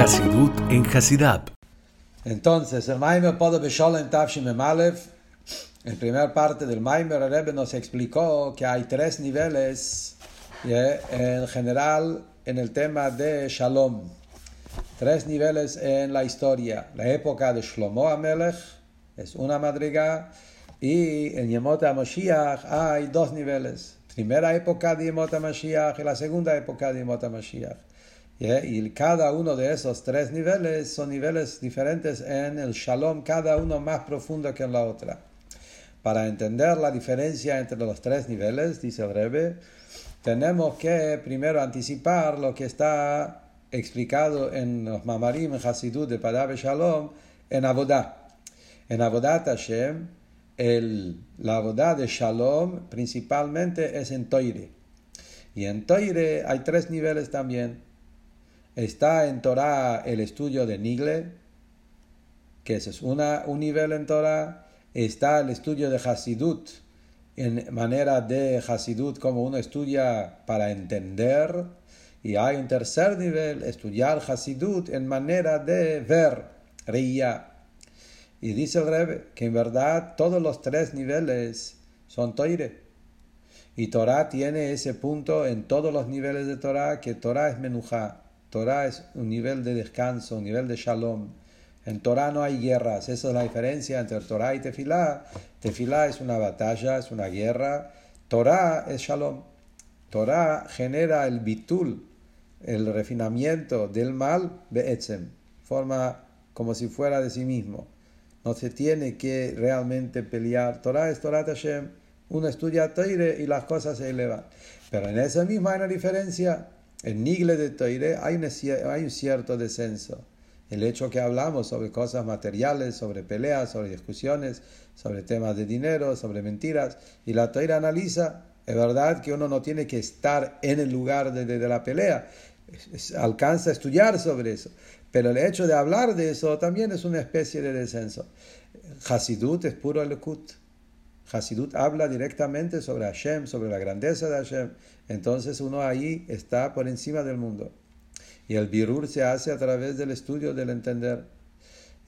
Hasidut en Hasidab. Entonces, el Maimer Podo Besholem Tafshim Aleph, en primera parte del Maimer, el Rebbe nos explicó que hay tres niveles ¿yeah? en general en el tema de Shalom. Tres niveles en la historia. La época de Shlomo Amelech es una madriga y en Yemot HaMashiach hay dos niveles. Primera época de Yemot HaMashiach y la segunda época de Yemot HaMashiach. Y cada uno de esos tres niveles son niveles diferentes en el Shalom, cada uno más profundo que en la otra. Para entender la diferencia entre los tres niveles, dice el Rebbe, tenemos que primero anticipar lo que está explicado en los Mamarim, en de Padabe Shalom, en Avodah. En Avodat Hashem, el, la Avodah de Shalom principalmente es en Toire. Y en Toire hay tres niveles también. Está en Torah el estudio de Nigle, que ese es una, un nivel en Torah. Está el estudio de Hasidut, en manera de Hasidut, como uno estudia para entender. Y hay un tercer nivel, estudiar Hasidut en manera de ver, reía. Y dice el Rebbe que en verdad todos los tres niveles son Toire. Y Torah tiene ese punto en todos los niveles de Torah, que Torah es menujá. Torah es un nivel de descanso, un nivel de shalom. En Torah no hay guerras, esa es la diferencia entre Torah y Tefilá. Tefilá es una batalla, es una guerra. Torah es shalom. Torah genera el bitul, el refinamiento del mal, be'etzem, forma como si fuera de sí mismo. No se tiene que realmente pelear. Torah es Torah Hashem. Uno estudia Toire y las cosas se elevan. Pero en esa misma hay una diferencia. En Nigle de Toire hay, un, cierto descenso. El hecho que hablamos sobre cosas materiales, sobre peleas, sobre discusiones, sobre temas de dinero, sobre mentiras, y la Toire analiza, es verdad que uno no tiene que estar en el lugar de, la pelea, es, alcanza a estudiar sobre eso, pero el hecho de hablar de eso también es una especie de descenso. Hasidut es puro Lekut. Hasidut habla directamente sobre Hashem, sobre la grandeza de Hashem. Entonces uno ahí está por encima del mundo. Y el birur se hace a través del estudio, del entender.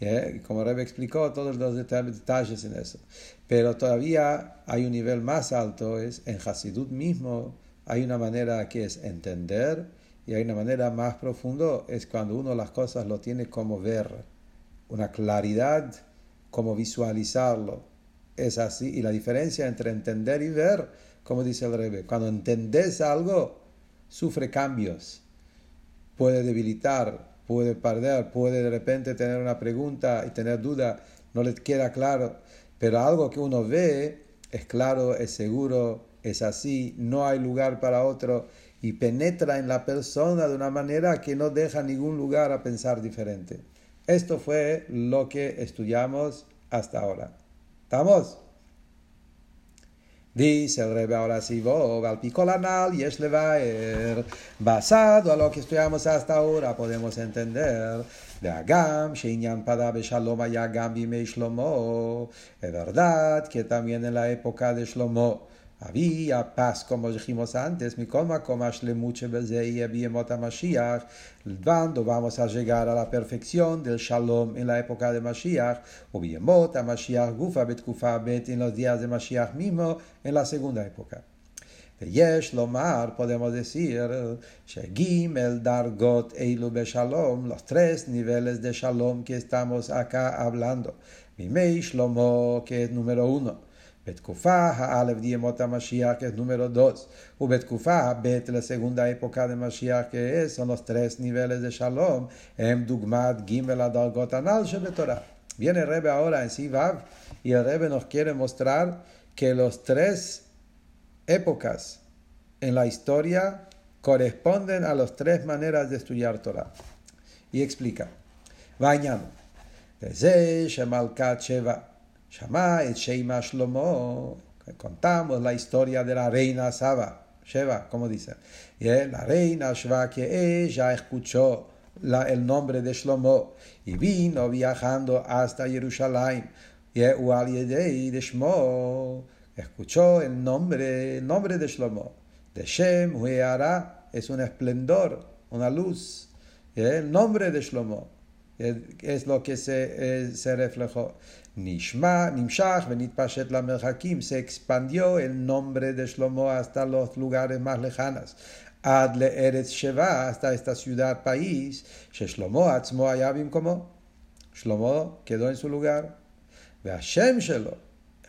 ¿Eh? Como Rebbe explicó, todos los detalles en eso. Pero todavía hay un nivel más alto, es en Hasidut mismo, hay una manera que es entender y hay una manera más profunda, es cuando uno las cosas lo tiene como ver, una claridad, como visualizarlo. Es así. Y la diferencia entre entender y ver, como dice el Rebbe, cuando entendés algo, sufre cambios. Puede debilitar, puede perder, puede de repente tener una pregunta y tener duda, no le queda claro. Pero algo que uno ve es claro, es seguro, es así, no hay lugar para otro y penetra en la persona de una manera que no deja ningún lugar a pensar diferente. Esto fue lo que estudiamos hasta ahora. ¿Estamos? Dice el Rebbe ahora sí, al picolanal y es levaer. Basado a lo que estudiamos hasta ahora, podemos entender. De Agam, Sheinyan Padabe Shalom Ayagam Bimei Shlomo. Es verdad que también en la época de Shlomo había paz, como dijimos antes, mi coma le mucho Mashiach, cuando vamos a llegar a la perfección del Shalom en la época de Mashiach, o Biemot Mashiach Gufa Betkufa Bet en los días de Mashiach mismo, en la segunda época. Yesh Lomar, podemos decir, Shegim el Dargot בתקופה האלף דיה מות המשיח כנומרו דוס, ובתקופה הבית לסגונדה היפוקה דמשיח כאס, אונו סטרס ניבלס דשלום, הם דוגמת ג' הדרגות הנ"ל שבתורה. Viene el Rebbe ahora en Sivav y el Rebbe nos quiere mostrar que los tres épocas en la historia corresponden a las tres maneras de estudiar Torah. Y explica. Bañano. Desde Shemalkat Sheva. Shama et Sheima Shlomo. Contamos la historia de la reina Saba, Sheva, como dice. La reina Sheva que ella escuchó la, el nombre de Shlomo y vino viajando hasta Jerusalén. De escuchó el nombre, el nombre de Shlomo. De Shem Hueara es un esplendor, una luz. El nombre de Shlomo es lo que se, se reflejó. נשמע, נמשך ונתפשט למרחקים, se expandió el nombre de Shlomo hasta los lugares más lejanas. עד לארץ שבה, עשתה את הסיודת פאיס, ששלמה עצמו היה במקומו. שלמה כדו אין סולוגר. והשם שלו,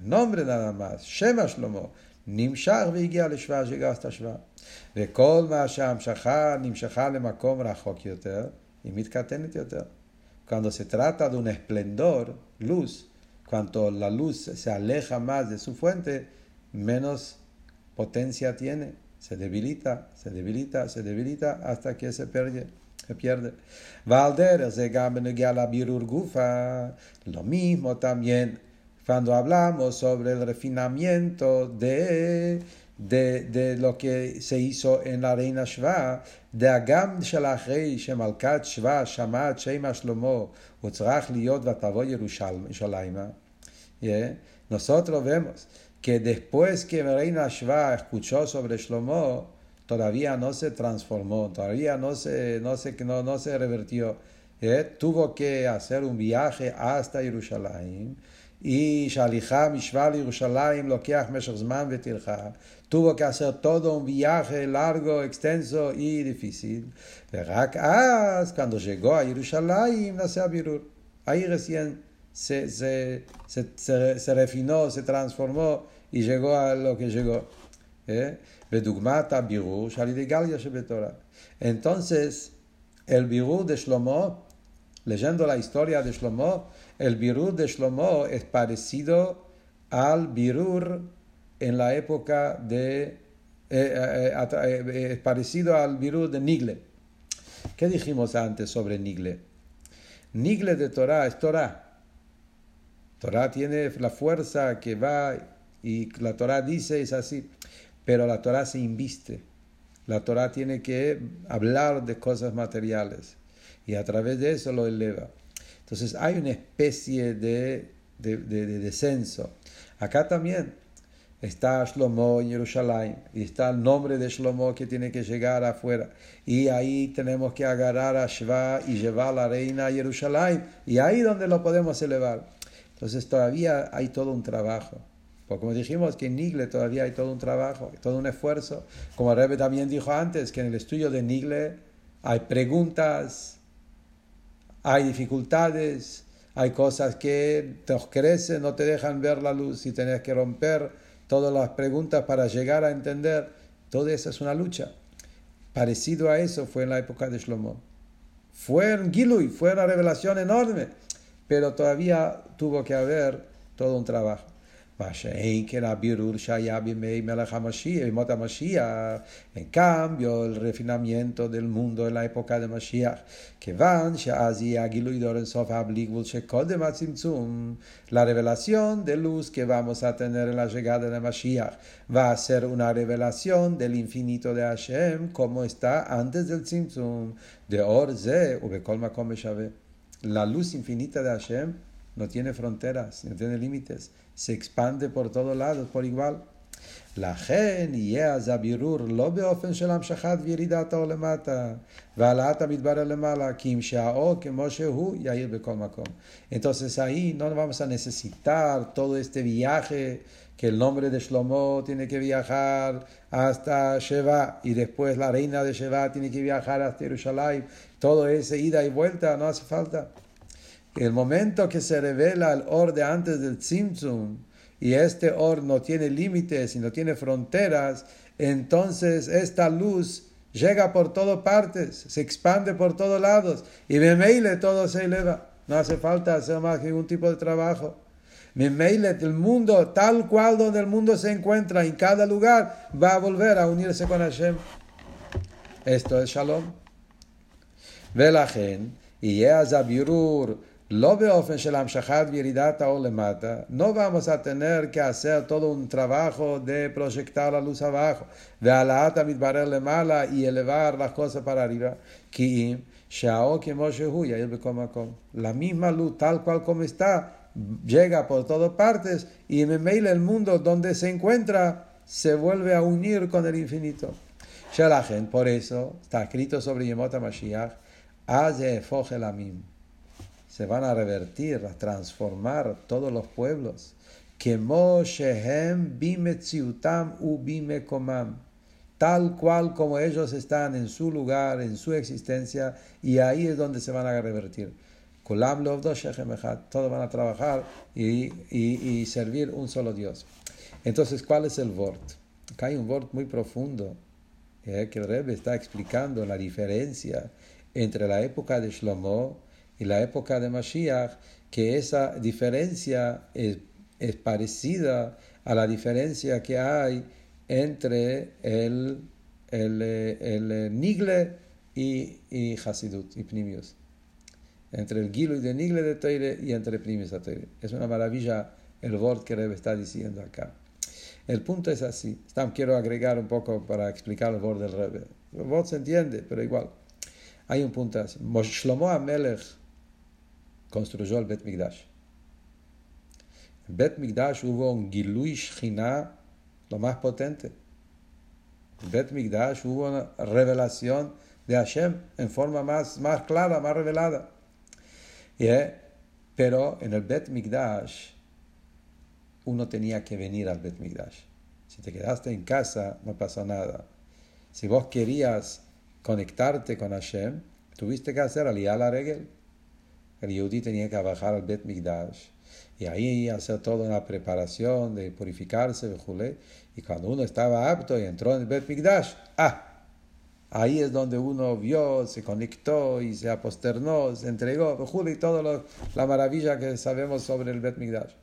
נומרן הנמס, שמא שלמה, נמשך והגיע לשווה שגרסת שווה. וכל מה שההמשכה נמשכה למקום רחוק יותר, היא מתקטנת יותר. Cuando se trata de un esplendor, luz, cuanto la luz se aleja más de su fuente, menos potencia tiene, se debilita, se debilita, se debilita hasta que se pierde. Se pierde. Lo mismo también cuando hablamos sobre el refinamiento de, de, de, lo que se hizo en la reina Shva, de Agam Shalachei Shemalkat Shva Shamat Shema Shlomo Utzrach Liot Vatavo Yerushalayim. Nosotros vemos que después que reina Shva escuchó sobre Shlomo, todavía no se transformó, todavía no se, no se, no, no se revertió. Tuvo que hacer un viaje hasta Jerusalén y Shalicha Mishval Yerushalayim Lokeach Meshach Zman Vetircha tuvo que hacer todo un viaje largo, extenso y difícil. Verak Az, cuando llegó a Yerushalayim, nació Birur. Ahí recién se, se, se, se, refinó, se transformó y llegó a lo que llegó. Bedugmata Birur, Shalidegalia Shebetorah. Entonces, el Birur de Shlomo, leyendo la historia de Shlomo, el birur de Shlomo es parecido al birur en la época de... Eh, eh, eh, es parecido al birur de Nigle. ¿Qué dijimos antes sobre Nigle? Nigle de Torah es Torah. Torah tiene la fuerza que va y la Torah dice es así, pero la Torah se inviste. La Torah tiene que hablar de cosas materiales y a través de eso lo eleva. Entonces hay una especie de, de, descenso. Acá también está Shlomo en Jerusalén y está el nombre de Shlomo que tiene que llegar afuera. Y ahí tenemos que agarrar a Shva y llevar a la reina a Jerusalén y ahí donde lo podemos elevar. Entonces todavía hay todo un trabajo. Porque como dijimos que en Nigle todavía hay todo un trabajo, todo un esfuerzo. Como Rebe también dijo antes, que en el estudio de Nigle hay preguntas, hay dificultades, hay cosas que te crecen, no te dejan ver la luz y tenés que romper todas las preguntas para llegar a entender. Todo eso es una lucha. Parecido a eso fue en la época de Shlomo. Fue un Gilui, fue una revelación enorme, pero todavía tuvo que haber todo un trabajo. En cambio, el refinamiento del mundo en la época de Mashiach, que van, la revelación de luz que vamos a tener en la llegada de Mashiach va a ser una revelación del infinito de Hashem, como está antes del Tzimtzum, de Orze, La luz infinita de Hashem no tiene fronteras, no tiene límites se expande por todos lados por igual. לכן יהיה אז הבירור לא באופן של המשכת וירידת האור למטה והעלאת המתברר למעלה, כי אם שהאור כמו שהוא יאיר בכל מקום. Entonces ahí no vamos a necesitar todo este viaje que el nombre de Shlomo tiene que viajar hasta Sheva y después la reina de Sheva tiene que viajar hasta Jerusalén. Todo ese ida y vuelta no hace falta. El momento que se revela el or de antes del Tzimtzum y este or no tiene límites y no tiene fronteras, entonces esta luz llega por todas partes, se expande por todos lados y Memeile todo se eleva. No hace falta hacer más que un tipo de trabajo. Memeile, el mundo, tal cual donde el mundo se encuentra, en cada lugar, va a volver a unirse con Hashem. Esto es Shalom. Velachen, y Zabirur no vamos a tener que hacer todo un trabajo de proyectar la luz abajo, de alata mitbarer mala y elevar las cosas para arriba. La misma luz, tal cual como está, llega por todas partes y medio el mundo donde se encuentra se vuelve a unir con el infinito. Por eso está escrito sobre Yemota Mashiach Se van a revertir, a transformar todos los pueblos. Tal cual como ellos están en su lugar, en su existencia, y ahí es donde se van a revertir. Todos van a trabajar y, y, servir un solo Dios. Entonces, ¿cuál es el Vort? Acá hay un Vort muy profundo eh, que el Rebbe está explicando la diferencia entre la época de Shlomo y la época de Mashiach, que esa diferencia es, es parecida a la diferencia que hay entre el, el, el, Nigle y, y Hasidut y Pnimius. Entre el Gilo y de Nigle de Teire y entre Pnimius a Teire. Es una maravilla el word que Rebbe está diciendo acá. El punto es así. Quiero agregar un poco para explicar el word del Rebbe. El word se entiende, pero igual. Hay un punto así. Shlomo Amelech construyó el Bet Mikdash. En Bet Mikdash hubo un Gilui Shchina lo más potente. En Bet Mikdash hubo una revelación de Hashem en forma más, más clara, más revelada. ¿Eh? Pero en el Bet Mikdash uno tenía que venir al Bet Mikdash. Si te quedaste en casa, no pasa nada. Si vos querías conectarte con Hashem, tuviste que hacer aliyah la regel. El Yehudi tenía que bajar al Bet Mikdash y ahí hacer toda una preparación de purificarse, y cuando uno estaba apto y entró en el Bet Mikdash, ah, ahí es donde uno vio, se conectó y se aposternó, se entregó, y toda la maravilla que sabemos sobre el Bet Mikdash.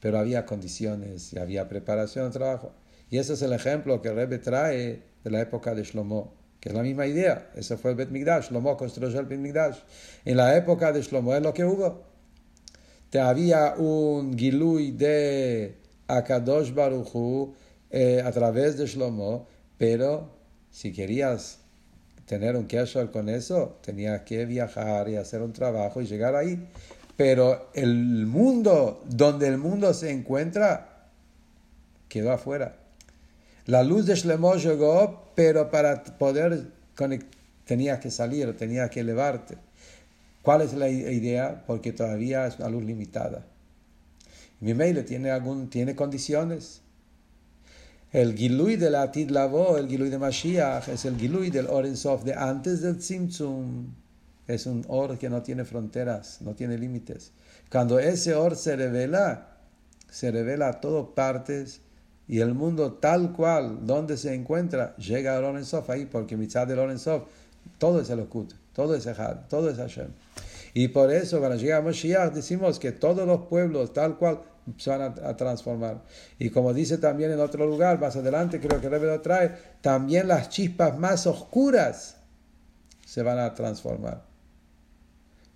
Pero había condiciones y había preparación de trabajo. Y ese es el ejemplo que Rebbe trae de la época de Shlomo que es la misma idea. Ese fue el Bet Migdash. Shlomo construyó el Bet Migdash. En la época de Shlomo es lo que hubo. Te había un gilui de Akadosh Baruchu eh, a través de Shlomo, pero si querías tener un kesher con eso, tenías que viajar y hacer un trabajo y llegar ahí. Pero el mundo, donde el mundo se encuentra, quedó afuera. La luz de Shlomo llegó, pero para poder tenías que salir, tenías que elevarte. ¿Cuál es la idea? Porque todavía es una luz limitada. Mi mail tiene, algún, tiene condiciones. El Gilui de la Atid Lavo, el Gilui de Mashiach, es el Gilui del Sof de antes del Tzimtzum. Es un or que no tiene fronteras, no tiene límites. Cuando ese or se revela, se revela a todas partes y el mundo tal cual, donde se encuentra, llega a Lorenzof ahí, porque mitzad de Lorenzof, todo es el Okut, todo es Ejad, todo es Hashem. Y por eso, cuando llega Moshiach, decimos que todos los pueblos, tal cual, se van a, transformar. Y como dice también en otro lugar, más adelante, creo que Rebbe lo trae, también las chispas más oscuras se van a transformar.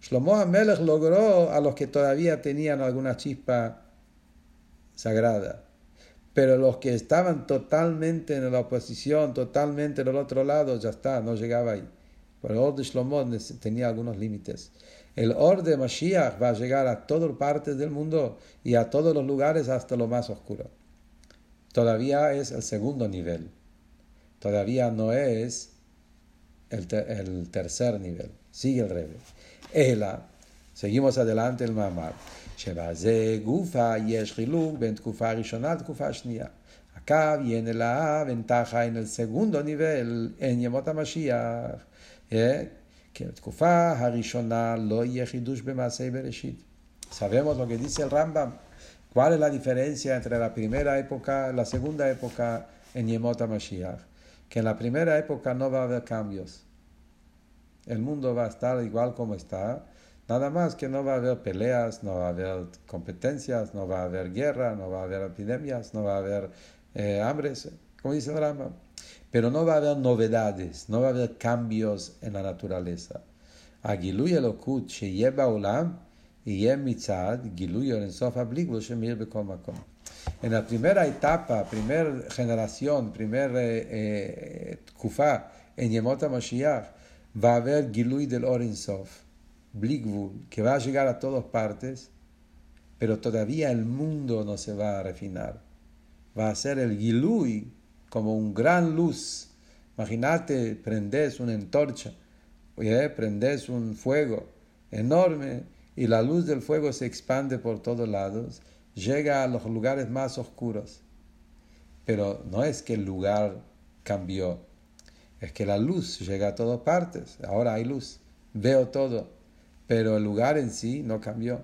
Shlomo HaMelech logró a los que todavía tenían alguna chispa sagrada pero los que estaban totalmente en la oposición, totalmente del otro lado, ya está, no llegaba ahí. Pero el Or de Shlomo tenía algunos límites. El Or de Mashiach va a llegar a todas partes del mundo y a todos los lugares hasta lo más oscuro. Todavía es el segundo nivel. Todavía no es el, tercer nivel. Sigue el revés. Ela, seguimos adelante el mamar. שבזה גופה יש חילוק בין תקופה ראשונה לתקופה שנייה. הקו viene la ventaja en el segundo nivel, en ימות המשיח. כי בתקופה הראשונה לא יהיה חידוש במעשי בראשית. Sabemos lo que dice el Rambam. ¿Cuál es la diferencia entre la primera época y la segunda época en Yemot HaMashiach? Que en la primera época no va a haber cambios. El mundo va a estar igual como está, Nada más que no va a haber peleas, no va a haber competencias, no va a haber guerra, no va a haber epidemias, no va a haber eh, hambres, como dice el Rama. Pero no va a haber novedades, no va a haber cambios en la naturaleza. הגילוי אלוקות שיהיה בעולם יהיה מצד גילוי אינסוף הבלי שמיר בכל מקום. En la primera etapa, primera generación, primera eh, eh, תקופה, en ימות המשיח, va a haber גילוי del Or Sof Bligvul, que va a llegar a todas partes, pero todavía el mundo no se va a refinar. Va a ser el Gilui como un gran luz. Imagínate, prendes una antorcha prendes un fuego enorme y la luz del fuego se expande por todos lados, llega a los lugares más oscuros. Pero no es que el lugar cambió, es que la luz llega a todas partes. Ahora hay luz, veo todo, pero el lugar en sí no cambió.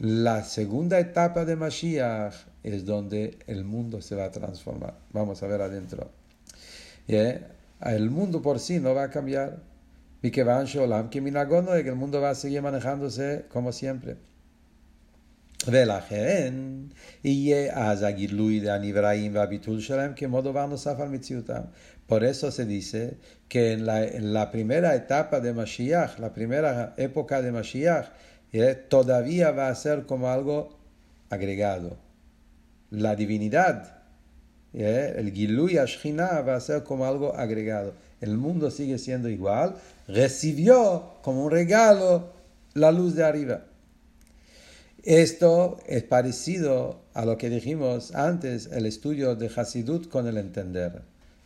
La segunda etapa de Mashiach es donde el mundo se va a transformar. Vamos a ver adentro. El mundo por sí no va a cambiar. Y que el mundo va a seguir manejándose como siempre. ולכן יהיה אז הגילוי דהנבראים והביטול שלהם כמו דבר נוסף על מציאותם. Por eso se dice que en la, en la primera etapa de Mashiach, la primera época de Mashiach, eh, todavía va a ser como algo agregado. La divinidad, eh, el Gilui Ashchina va a ser como algo agregado. El mundo sigue siendo igual, recibió como un regalo la luz de arriba. Esto es parecido a lo que dijimos antes, el estudio de Hasidut con el entender.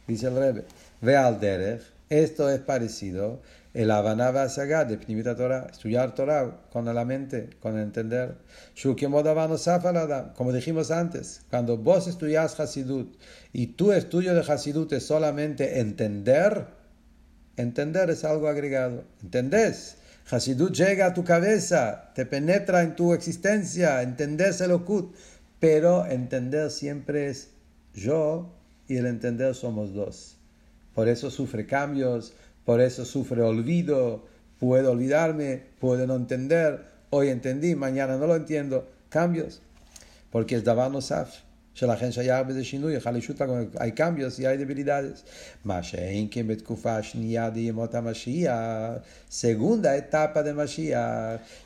Dice el Rebbe, ve al derech, esto es parecido, el Habanaba Saga de Pnimita Torah, estudiar Torah con la mente, con el entender. Como dijimos antes, cuando vos estudias Hasidut y tu estudio de Hasidut es solamente entender, entender es algo agregado. ¿Entendés? Hasidut llega a tu cabeza, te penetra en tu existencia, entendés el okut, pero entender siempre es yo y el entender somos dos. Por eso sufre cambios, por eso sufre olvido, puedo olvidarme, puedo no entender, hoy entendí, mañana no lo entiendo, cambios, porque es Davar. שלכן שייך בזה שינוי, חלישות האיקמביוס יאי דבילידדס. מה שאין כן בתקופה השנייה דימות המשיח, סגונדה אתאפה דמשיח,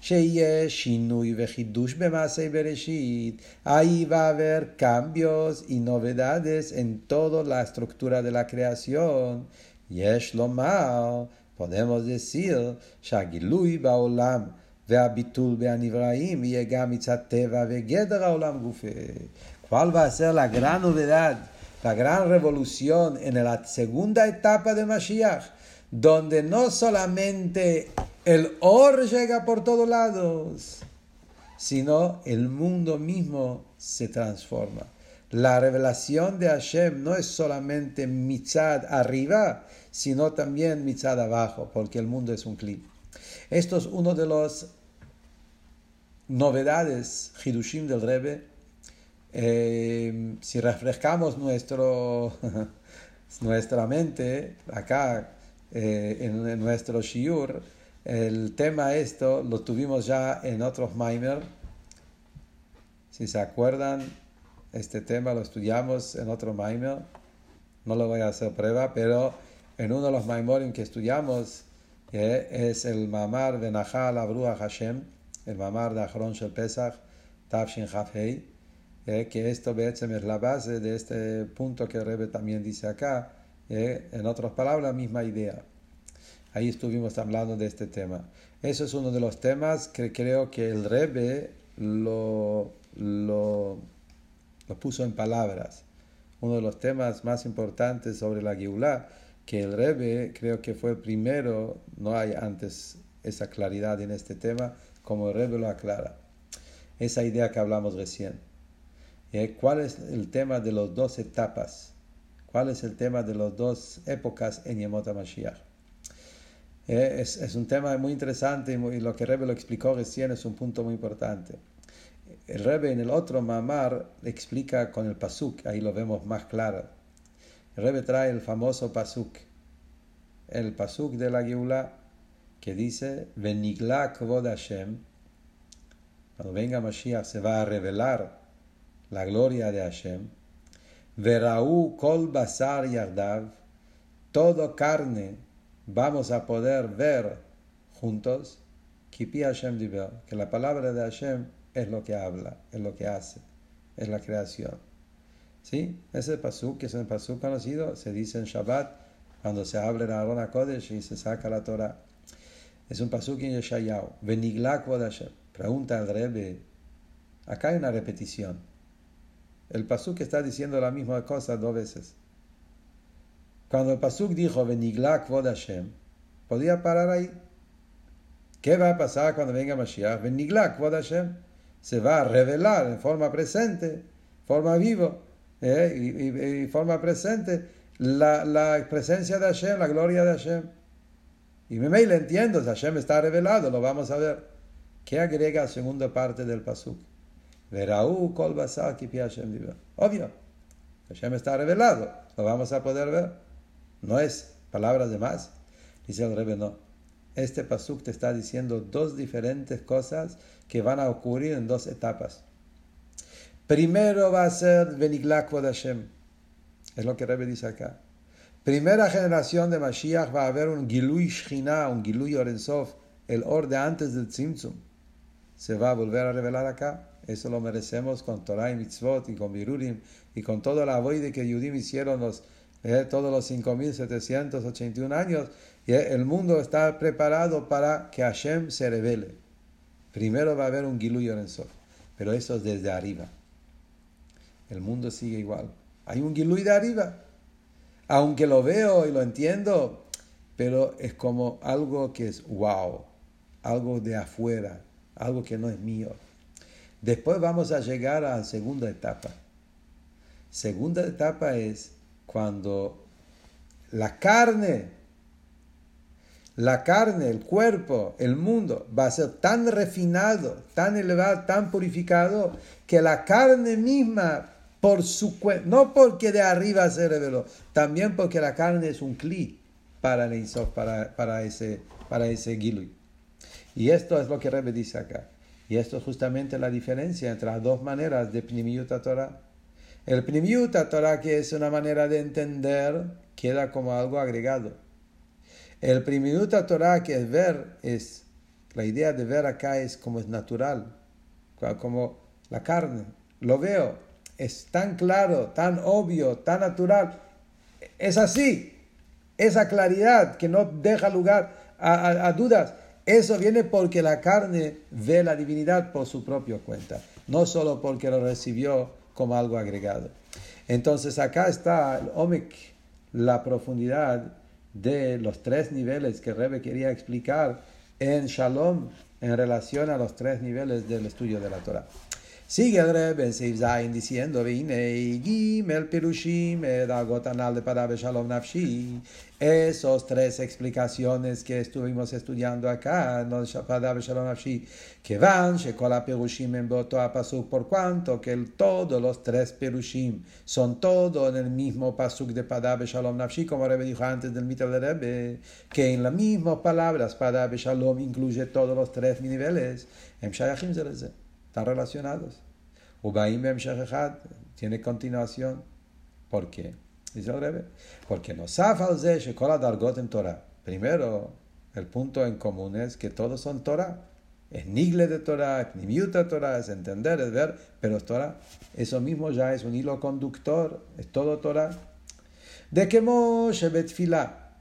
שיהיה שינוי וחידוש במעשה בראשית, אי ועבר קמביוס אינו ודדס אין תודו לאסטרוקטורה דלה קריאסיון. יש לומר, פודמוס דסיר, שהגילוי בעולם והביטול בהנבראים יהיה גם מצד טבע וגדר העולם גופה. ¿Cuál va a ser la gran novedad, la gran revolución en la segunda etapa de Mashiach? Donde no solamente el or llega por todos lados, sino el mundo mismo se transforma. La revelación de Hashem no es solamente mitzad arriba, sino también mitzad abajo, porque el mundo es un clip. Esto es uno de las novedades, Hidushim del Rebbe, eh, si refrescamos nuestro, nuestra mente acá eh, en, nuestro shiur, el tema esto lo tuvimos ya en otros Maimer. Si se acuerdan, este tema lo estudiamos en otro Maimer. No lo voy a hacer prueba, pero en uno de los Maimorim que estudiamos eh, es el Mamar de Nahal Abrua Hashem, el Mamar de Achron Shel Pesach, Tavshin Hafhei eh, que esto es la base de este punto que el Rebbe también dice acá, eh, en otras palabras, la misma idea. Ahí estuvimos hablando de este tema. Eso es uno de los temas que creo que el Rebbe lo, lo, puso en palabras. Uno de los temas más importantes sobre la Geulah, que el Rebbe creo que fue primero, no hay antes esa claridad en este tema, como el Rebbe lo aclara. Esa idea que hablamos recién. Eh, ¿Cuál es el tema de las dos etapas? ¿Cuál es el tema de las dos épocas en Yemot Mashiach? Eh, es, un tema muy interesante y, lo que Rebbe lo explicó recién es un punto muy importante. El Rebbe en el otro mamar explica con el pasuk, ahí lo vemos más claro. El Rebbe trae el famoso pasuk, el pasuk de la Geula que dice, Venigla kvod Hashem, cuando venga Mashiach se va a revelar la gloria de Hashem. Veraú kol basar yardav, todo carne vamos a poder ver juntos. Kipi Hashem diver, que la palabra de Hashem es lo que habla, es lo que hace, es la creación. ¿Sí? Ese pasuk, que es un pasuk conocido, se dice en Shabbat, cuando se abre la Arona Kodesh y se saca la Torah. Es un pasuk en Yeshayahu. Veniglak Hashem. Pregunta al Rebbe. Acá hay una repetición. El Pasuk está diciendo la misma cosa dos veces. Cuando el Pasuk dijo, Venigla Kvod Hashem, Podía parar ahí. ¿Qué va a pasar cuando venga Mashiach? Beniglak, Hashem. Se va a revelar en forma presente, forma vivo, ¿eh? y, y, forma presente la, presencia de Hashem, la gloria de Hashem. Y me entiendo, Hashem está revelado, lo vamos a ver. ¿Qué agrega la segunda parte del pasuk? Veraú kol basar Hashem Obvio, Hashem está revelado, lo vamos a poder ver. No es palabras de más. Dice el Rebbe, no. Este pasuk te está diciendo dos diferentes cosas que van a ocurrir en dos etapas. Primero va a ser Beniglak Hashem. Es lo que Rebbe dice acá. Primera generación de Mashiach va a haber un Gilui Shchina, un Gilui Orensov, el or de antes del Tzimtzum. Se va a volver a revelar acá. Eso lo merecemos con Torah y Mitzvot y con Birurim y con todo la de que Yudim hicieron los, eh, todos los 5.781 años. Y el mundo está preparado para que Hashem se revele. Primero va a haber un Gilui Orensov, pero eso es desde arriba. El mundo sigue igual. Hay un Gilui de arriba. Aunque lo veo y lo entiendo, pero es como algo que es wow, algo de afuera, algo que no es mío. Después vamos a llegar a la segunda etapa. Segunda etapa es cuando la carne, la carne, el cuerpo, el mundo va a ser tan refinado, tan elevado, tan purificado, que la carne misma, por su no porque de arriba se reveló, también porque la carne es un cli para el para, para ese, para ese gilui. Y esto es lo que Rebbe dice acá. Y esto es justamente la diferencia entre las dos maneras de Pnimiut Torah. El Pnimiut Torah, que es una manera de entender, queda como algo agregado. El Pnimiut Torah, que es ver, es la idea de ver acá es como es natural, como la carne. Lo veo, es tan claro, tan obvio, tan natural. Es así, esa claridad que no deja lugar a dudas. Eso viene porque la carne ve la divinidad por su propia cuenta, no solo porque lo recibió como algo agregado. Entonces acá está el omic, la profundidad de los tres niveles que Rebe quería explicar en Shalom en relación a los tres niveles del estudio de la Torah. Sigue el Rebbe en Seif Zain diciendo, Vine Gimel Pirushim Edagot Anal de Parabe Shalom Nafshi. Esos tres explicaciones que estuvimos estudiando acá, no Parabe Shalom Nafshi, que van, Shekola Pirushim en Boto Pasuk, por cuanto que todos los tres Pirushim son todos en el mismo Pasuk de Parabe Shalom Nafshi, como Rebbe dijo antes del mito de Rebbe, que en las mismas palabras Parabe Shalom incluye todos los tres niveles. En Shayachim Zelezeh están relacionados. Ubaim tiene continuación. ¿Por qué? Dice el Rebbe. Porque no dargot en Torah. Primero, el punto en común es que todos son Torah. Es nigle de Torah, es nimiuta Torah, es entender, es ver, pero es Torah. Eso mismo ya es un hilo conductor, es todo Torah. De que Moshe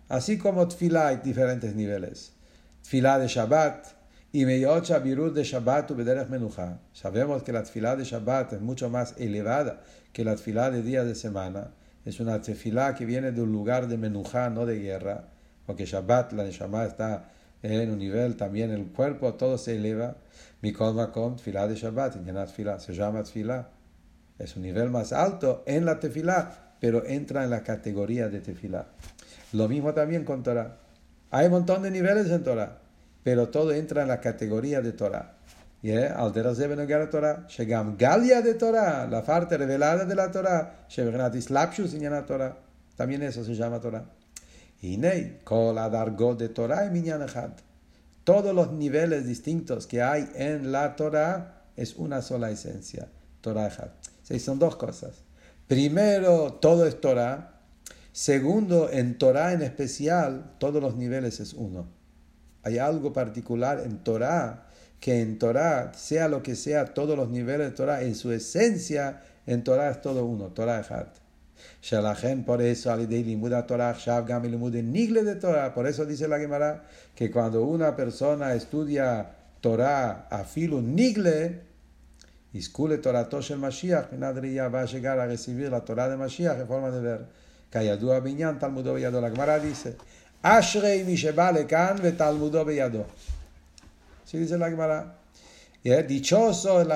así como tfila hay diferentes niveles. Tfila de Shabbat, de Shabbat Menucha. Sabemos que la tefilá de Shabbat es mucho más elevada que la tefilá de días de semana. Es una tefilá que viene de un lugar de Menuja, no de guerra. Porque Shabbat, la Neshama está en un nivel también, el cuerpo todo se eleva. Mikol Makom, tefilá de Shabbat, se llama tefilá. Es un nivel más alto en la tefilá, pero entra en la categoría de tefilá. Lo mismo también con Torah. Hay un montón de niveles en Torah pero todo entra en la categoría de Torah. Al de Torah, Shegam Galia de Torah, la parte revelada de la Torah, Shebernat Islapshus la Torah, también eso se llama Torah. Y Nei, Kol Adargot de Torah y Minyanachat. Todos los niveles distintos que hay en la Torah es una sola esencia, Torah Sí, son dos cosas. Primero, todo es Torah. Segundo, en Torah en especial, todos los niveles es uno hay algo particular en Torah, que en Torah, sea lo que sea, todos los niveles de Torah, en su esencia, en Torah es todo uno, Torah Echad. Shalachen, por eso, Torah, Nigle de Torah. Por eso dice la Gemara que cuando una persona estudia Torah a filo Nigle, Iskule Torah Toshel Mashiach, va a llegar a recibir la Torah de Mashiach en forma de ver. Kayadua Binyan, Talmud la Gemara dice, La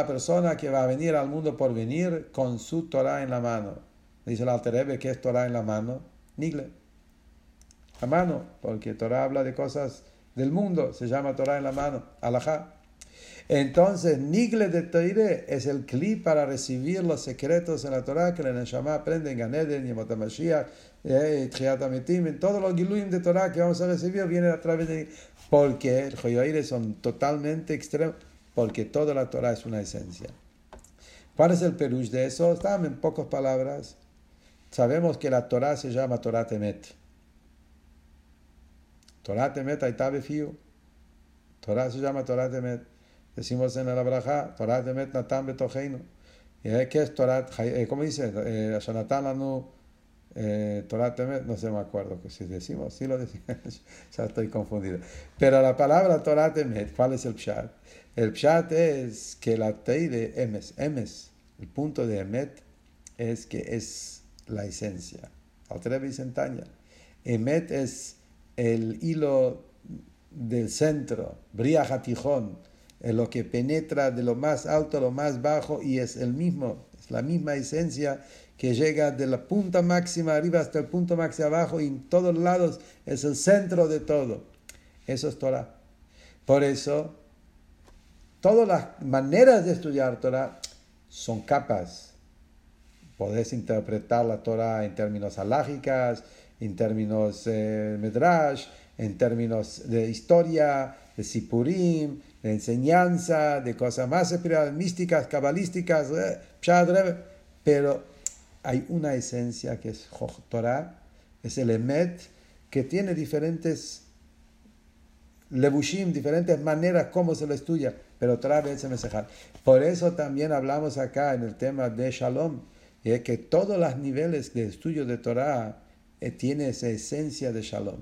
persona que va a venir al mundo por venir con su Torah en la mano. Dice el Alter que es Torah en la mano. Nigle. La mano, porque Torah habla de cosas del mundo, se llama Torah en la mano. Alajá. Entonces, Nigle de Teire es el clip para recibir los secretos en la Torah que la Neshama aprende en Ganeden, Yemot HaMashiach, eh, en todos los Giluim de Torah que vamos a recibir vienen a través de... Porque el Joyaire son totalmente extremos, porque toda la Torah es una esencia. ¿Cuál es el perush de eso? Están en pocas palabras. Sabemos que la Torah se llama Torah Temet. Torah Temet, Aitabe Fiu. Torah se llama Torah Temet. Decimos en la braja, Torah Temet Natan Betojeinu. ¿Qué es Torah? Eh, ¿Cómo dice? Eh, Shonatan Lanu eh, Torah Temet, no sé, me acuerdo que si decimos, sí lo decimos, ya estoy confundido. Pero la palabra Torah Temet, ¿cuál es el pshat? El pshat es que la de emes, emes, el punto de emet es que es la esencia. Altrevi Sentaña. Emet es el hilo del centro, Bria Hatijón es lo que penetra de lo más alto a lo más bajo y es el mismo, es la misma esencia que llega de la punta máxima arriba hasta el punto máximo abajo y en todos lados es el centro de todo. Eso es Torah. Por eso, todas las maneras de estudiar Torah son capas. Podés interpretar la Torah en términos alágicas, en términos eh, medrash, en términos de historia, de sipurim, de enseñanza, de cosas más espirituales, místicas, cabalísticas, eh, pero hay una esencia que es Torah, es el Emet, que tiene diferentes levushim, diferentes maneras como se lo estudia, pero Torah es Mesejal. Por eso también hablamos acá en el tema de Shalom, y que todos los niveles de estudio de Torah eh, tiene esa esencia de Shalom.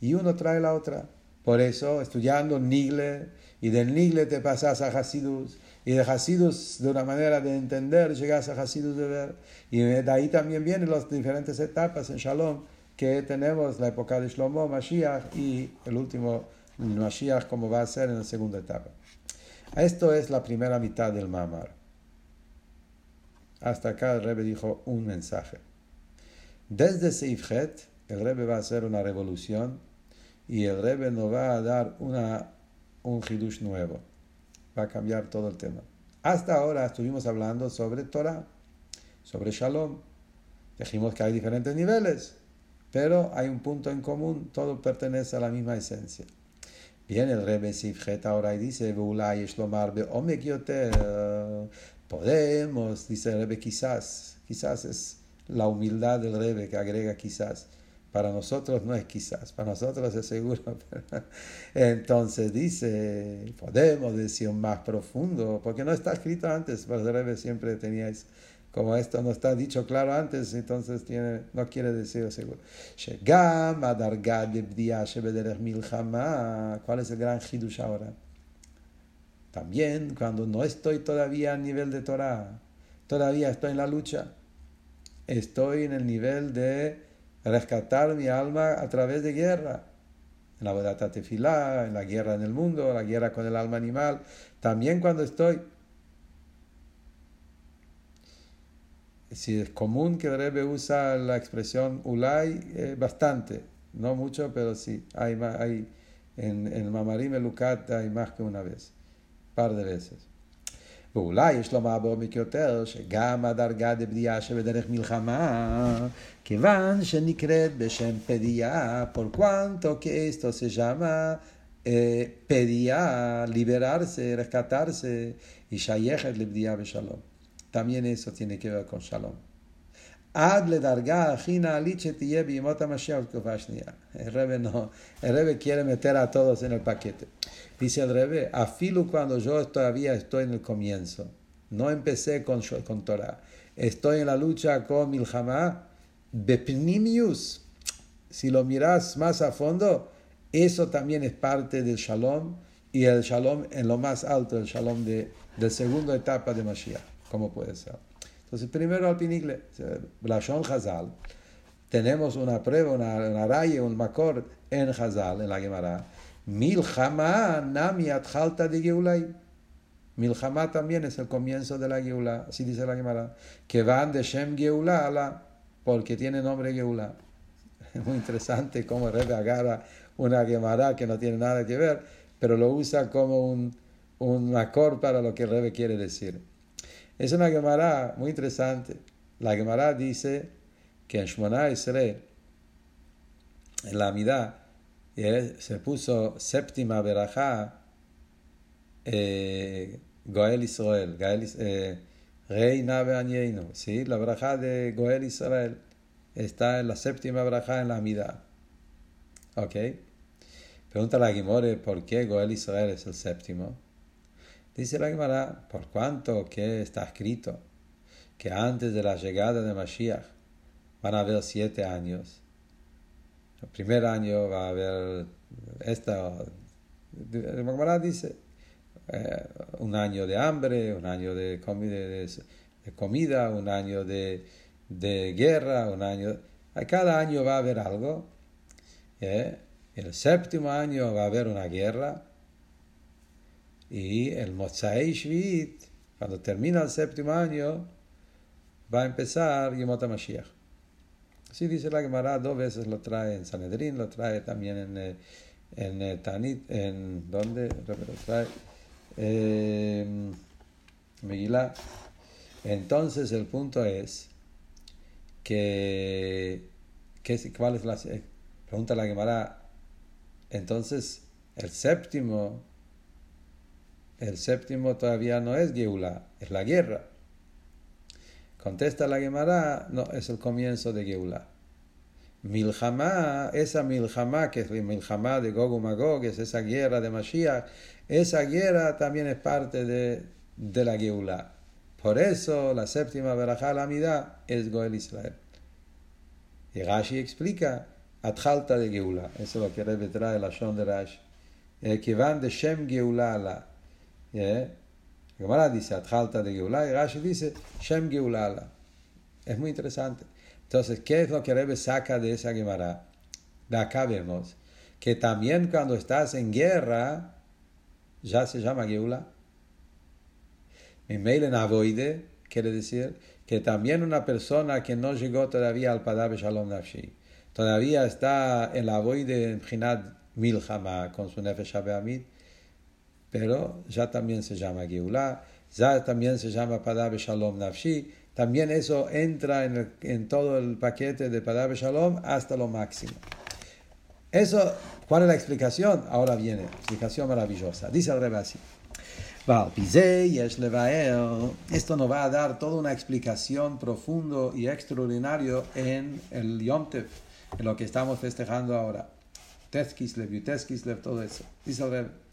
Y uno trae la otra. Por eso, estudiando Nigle, y del Nigle te pasas a Hasidus, y de Hasidus, de una manera de entender, llegas a Hasidus de ver, y de ahí también vienen las diferentes etapas en Shalom que tenemos, la época de Shlomo, Mashiach, y el último Mashiach, como va a ser en la segunda etapa. Esto es la primera mitad del Mamar. Hasta acá el Rebbe dijo un mensaje. Desde Seifhet, el Rebbe va a hacer una revolución y el Rebbe nos va a dar una un hidush nuevo. Va a cambiar todo el tema. Hasta ahora estuvimos hablando sobre Torah, sobre Shalom. Dijimos que hay diferentes niveles, pero hay un punto en común, todo pertenece a la misma esencia. Viene el Rebbe Sifjet ahora y dice, podemos, dice el Rebbe, quizás, quizás es la humildad del Rebbe que agrega quizás para nosotros no es quizás, para nosotros es seguro. Entonces dice, podemos decir más profundo, porque no está escrito antes, siempre teníais, como esto no está dicho claro antes, entonces tiene, no quiere decir seguro. ¿Cuál es el gran hidush ahora? También cuando no estoy todavía a nivel de Torah, todavía estoy en la lucha, estoy en el nivel de rescatar mi alma a través de guerra. En la Bodata Tefilá, en la guerra en el mundo, la guerra con el alma animal. También cuando estoy. Si es común que el Rebbe usa la expresión ulay, eh, bastante. No mucho, pero sí. Hay, hay, en, en Mamarim Elukat hay más que una vez. Par de veces. פה יש לומר בעומק יותר, שגם הדרגה דבדיעה שבדרך מלחמה, כיוון שנקראת בשם פדיעה, פולקוונטו כאסטו ששמה פדיעה, ליבררסה, רקטרסה, היא שייכת לבדיעה בשלום. תמיין אסו תינקה והכל שלום. עד לדרגה הכי נעלית שתהיה בימות המשיח בתקופה השנייה. רבי קרם יותר הטוב עושה אל פקטת. Dice el Rebe, afilo cuando yo todavía estoy en el comienzo. No empecé con, con Torah. Estoy en la lucha con Milhamá. Bepnimius. Si lo miras más a fondo, eso también es parte del Shalom. Y el Shalom en lo más alto, el Shalom de, la segunda etapa de Mashiach. ¿Cómo puede ser? Entonces, primero al pinigle, Blashon Hazal. tenemos una prueba, una, una raya, un makor en Hazal, en la Gemara. Milchama nami atjalta de Geulai. Milchama también es el comienzo de la Geula, así dice la Gemara. Que van de Shem Geula porque tiene nombre Geula. Es muy interesante cómo Rebe agarra una Gemara que no tiene nada que ver, pero lo usa como un, un para lo que Rebe quiere decir. Es una Gemara muy interesante. La Gemara dice que en Shmona Israel, en la Amidad, se puso séptima verajá eh, Goel Israel, Goel, eh, Rey Nave ¿sí? la verajá de Goel Israel está en la séptima verajá en la Amidad. ¿Ok? Pregunta la Gemore, ¿por qué Goel Israel es el séptimo? Dice la Gemara, por cuanto que está escrito que antes de la llegada de Mashiach van a haber siete años. El primer año va a haber esta, la Gemara dice, eh, un año de hambre, un año de, comida, un año de, guerra, un año... Cada año va a haber algo. ¿eh? El séptimo año va a haber una guerra. Y el Motzai Shvit, cuando termina el séptimo año, va a empezar Yemot Mashiach. Así dice la Gemara, dos veces lo trae en Sanedrín, lo trae también en, eh, en, eh, Tanit, en ¿dónde? Lo trae eh, Megillah. Entonces el punto es que, que, ¿cuál es la pregunta la Gemara? Entonces el séptimo, el séptimo todavía no es Geula, es la guerra. Contesta la Gemara, no, es el comienzo de Geula. Milhamá, esa Milhamá, que es Milhamá de Gog Magog, es esa guerra de Mashiach, esa guerra también es parte de, de la Geula. Por eso la séptima verajá la Amidad es Goel Israel. Y Rashi explica, Atjalta de Geula. Eso es lo que Rebbe trae la Shon de Rashi. Eh, que van de Shem Geula la. Eh, Gemara dice Atjalta de Geulá y Rashi dice Shem Geulala. Es muy interesante. Entonces, ¿qué es lo que Rebbe saca de esa Gemara? De acá vemos que también cuando estás en guerra, ya se llama Geulá. en Avoide quiere decir que también una persona que no llegó todavía al Padab Shalom Nafshi, todavía está en la Avoide en Jinad Milchama con su Nefesh Abeamid, pero ya también se llama Geulah, ya también se llama Padab Shalom Nafshi, también eso entra en, en, todo el paquete de Padab Shalom hasta lo máximo. Eso, ¿cuál es la explicación? Ahora viene, explicación maravillosa. Dice el Rebbe así. Esto nos va a dar toda una explicación profundo y extraordinario en el Yom Tev, en lo que estamos festejando ahora. Tezkislev, Yuteskislev, todo eso. Dice el Rebbe.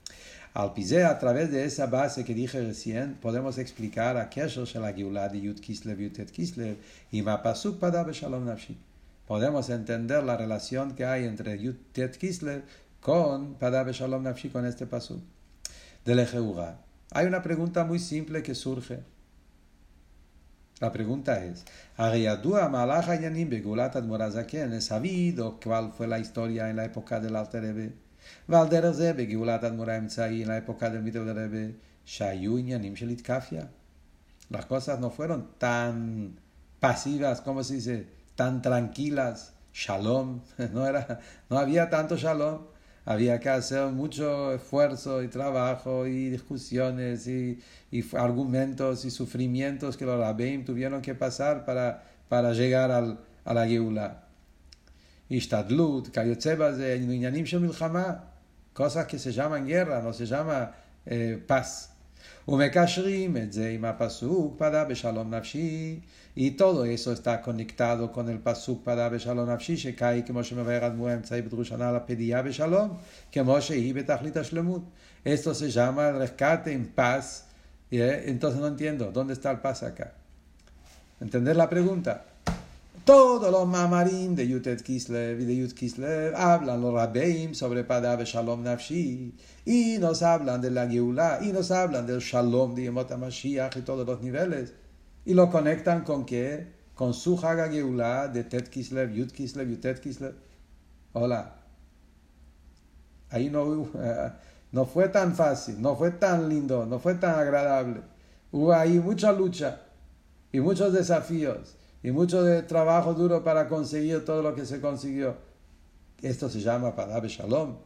Al pise, a través de esa base que dije recién, podemos explicar a Kesher de la Geulah de Yud Kislev, Yud Kislev y Mapasuk Pada Shalom Nafshi. Podemos entender la relación que hay entre Yud Tet Kislev con Pada Shalom Nafshi, con este pasuk. De Lejeura. Hay una pregunta muy simple que surge. La pregunta es, ¿es sabido cuál fue la historia en la época del Alter Rebbe? ועל דרך זה בגאולת אדמו"ר האמצעי, en la época del mito del Rebbe, שהיו עניינים של התקפיה. Las cosas no fueron tan pasivas, como se dice, tan tranquilas. Shalom, no, era, no había tanto shalom. Había que hacer mucho esfuerzo y trabajo y discusiones y, y argumentos y sufrimientos que los rabbeim tuvieron que pasar para, para llegar al, a la Geula. השתדלות, כיוצא בזה, עניינים של מלחמה. קוסה כסג'מה גרה, לא סג'מה אה, פס. ומקשרים את זה עם הפסוק פדה בשלום נפשי, איתו לא יסו את הקונקטדו קונל פסוק פדה בשלום נפשי, שקאי כמו שמבאר אדמו האמצעי בדרושנה לפדיעה בשלום, כמו שהיא בתכלית השלמות. אסוס ז'מה רכת עם פס, אינטוסנון תיאנדו, דונדסטל פסקה. אינטנדל לה פרגונטה. Todos los mamarim de Yutet Kislev y de Yut Kislev hablan los rabbeim sobre Padab Shalom Nafshi y nos hablan de la Geulah y nos hablan del Shalom de Yemot Mashiach y todos los niveles y lo conectan con que con su Haga Geulah de Tet Kislev, Yud Kislev, Yutet Kislev. Hola. Ahí no, no fue tan fácil, no fue tan lindo, no fue tan agradable. Hubo ahí mucha lucha y muchos desafíos y mucho de trabajo duro para conseguir todo lo que se consiguió. Esto se llama Palabra Shalom.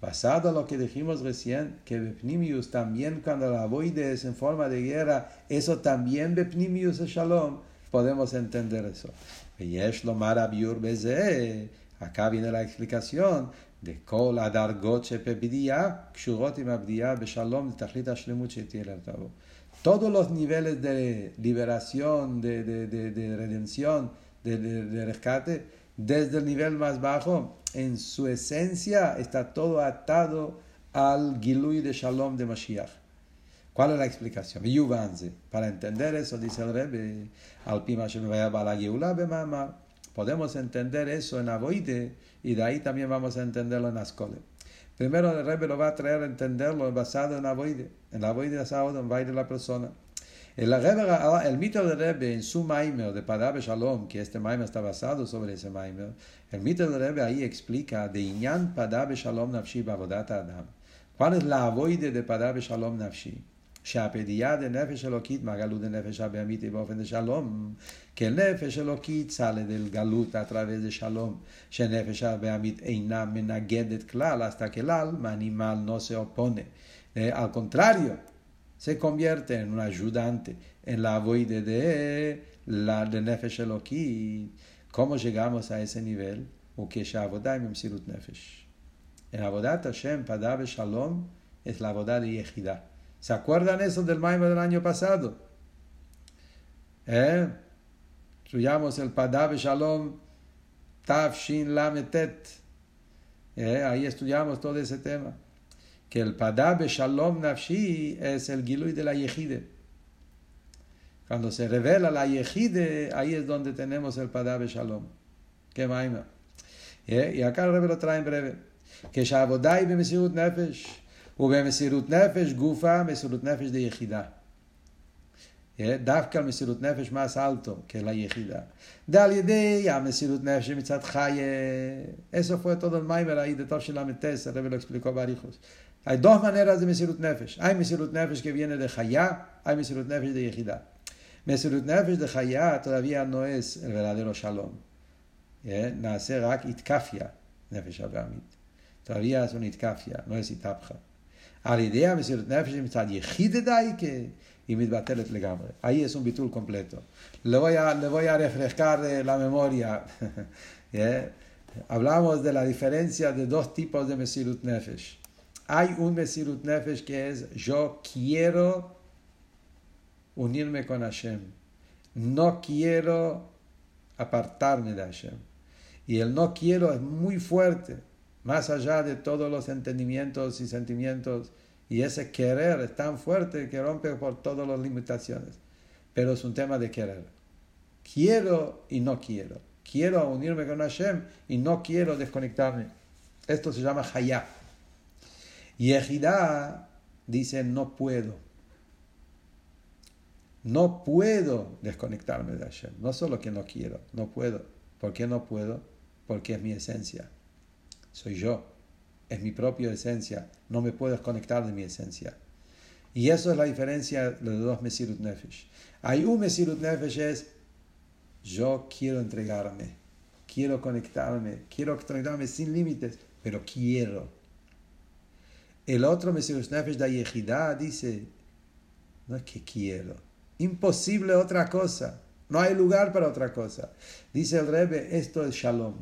Basado en lo que dijimos recién, que Bepnimius también cuando la voide es en forma de guerra, eso también Bepnimius es Shalom, podemos entender eso. Acá viene la explicación de Kol Adargot Shepebdiya, Kshurot im Abdiya, Beshalom, Tachlit Ashlemut Shetiel todos los niveles de liberación, de, de, de, de redención, de, rescate, desde el nivel más bajo, en su esencia está todo atado al Gilui de Shalom de Mashiach. ¿Cuál es la explicación? Para entender eso, dice el Rebbe, al Podemos entender eso en Avoide y de ahí también vamos a entenderlo en Ascole. Primero el Rebbe lo va a traer a entenderlo basado en la voide, en la voide basado en de la persona. El, el mito del Rebbe en su Maimer de Padabe Shalom, que este Maimer está basado sobre ese Maimer, el mito del Rebbe ahí explica de Inyan Padabe Shalom Nafshi Bavodat Adam. ¿Cuál es la voide de Padabe Shalom Nafshi? שהפדיה דנפש אלוקית מהגלות דנפש הבהמית באופן דשלום, כן נפש אלוקית צלד אל גלות תתרווה דשלום, שנפש הבאמית אינה מנגדת כלל, אז תכלל מנימה על נושא או פונה. contrario, אה, קונטרריו, זה en un ayudante en la voida de לנפש אלוקית, כמו שגם עושה איזה ניבל, ese nivel? היא ממסירות נפש. אין עבודת השם פדה בשלום את לעבודה ליחידה. ¿Se acuerdan eso del Maime del año pasado? ¿Eh? Estudiamos el Padav Shalom Tav Shin Lametet. ¿Eh? Ahí estudiamos todo ese tema. Que el Padav Shalom Nafshi es el Gilui de la Yehide. Cuando se revela la Yehide, ahí es donde tenemos el Padav Shalom. ¿Qué maima? ¿Eh? Y acá el lo trae en breve. Que Shabodai Bemesirut Nefesh. ובמסירות נפש גופה מסירות נפש דיחידה. אה, דווקא על מסירות נפש מס אלתו, כן, ליחידה. על ידי המסירות נפש מצד חי, אה, אסוף רואה תודל מים אלא היא דתו של המטס, הרב לא אקספליקו באריכוס. דוח מנרה זה מסירות נפש. אי מסירות נפש כביינה דחיה, אי מסירות נפש דיחידה. מסירות נפש דחיה, תרבי הנועס ולעלה לו לא שלום. אה, נעשה רק איתקפיה, נפש הבעמית. תרבי אז הוא נועס איתפחה. על ידי המסירות נפש מצד יחיד דייקה, y מתבטלת לגמרי. Ahí es un bitul completo. Le voy a, le voy a refrescar la memoria. yeah. Hablamos de la diferencia de dos tipos de Mesirut Nefesh. Hay un Mesirut Nefesh que es yo quiero unirme con Hashem. No quiero apartarme de Hashem. Y el no quiero es muy fuerte más allá de todos los entendimientos y sentimientos. Y ese querer es tan fuerte que rompe por todas las limitaciones. Pero es un tema de querer. Quiero y no quiero. Quiero unirme con Hashem y no quiero desconectarme. Esto se llama Hayá. Y Ejidá dice no puedo. No puedo desconectarme de Hashem. No solo que no quiero, no puedo. ¿Por qué no puedo? Porque es mi esencia soy yo, es mi propia esencia, no me puedo desconectar de mi esencia. Y eso es la diferencia de los dos Mesirut Nefesh. Hay un Mesirut Nefesh es, yo quiero entregarme, quiero conectarme, quiero conectarme sin límites, pero quiero. El otro Mesirut Nefesh de Yehidá dice, no es que quiero, imposible otra cosa, no hay lugar para otra cosa. Dice el Rebbe, esto es Shalom.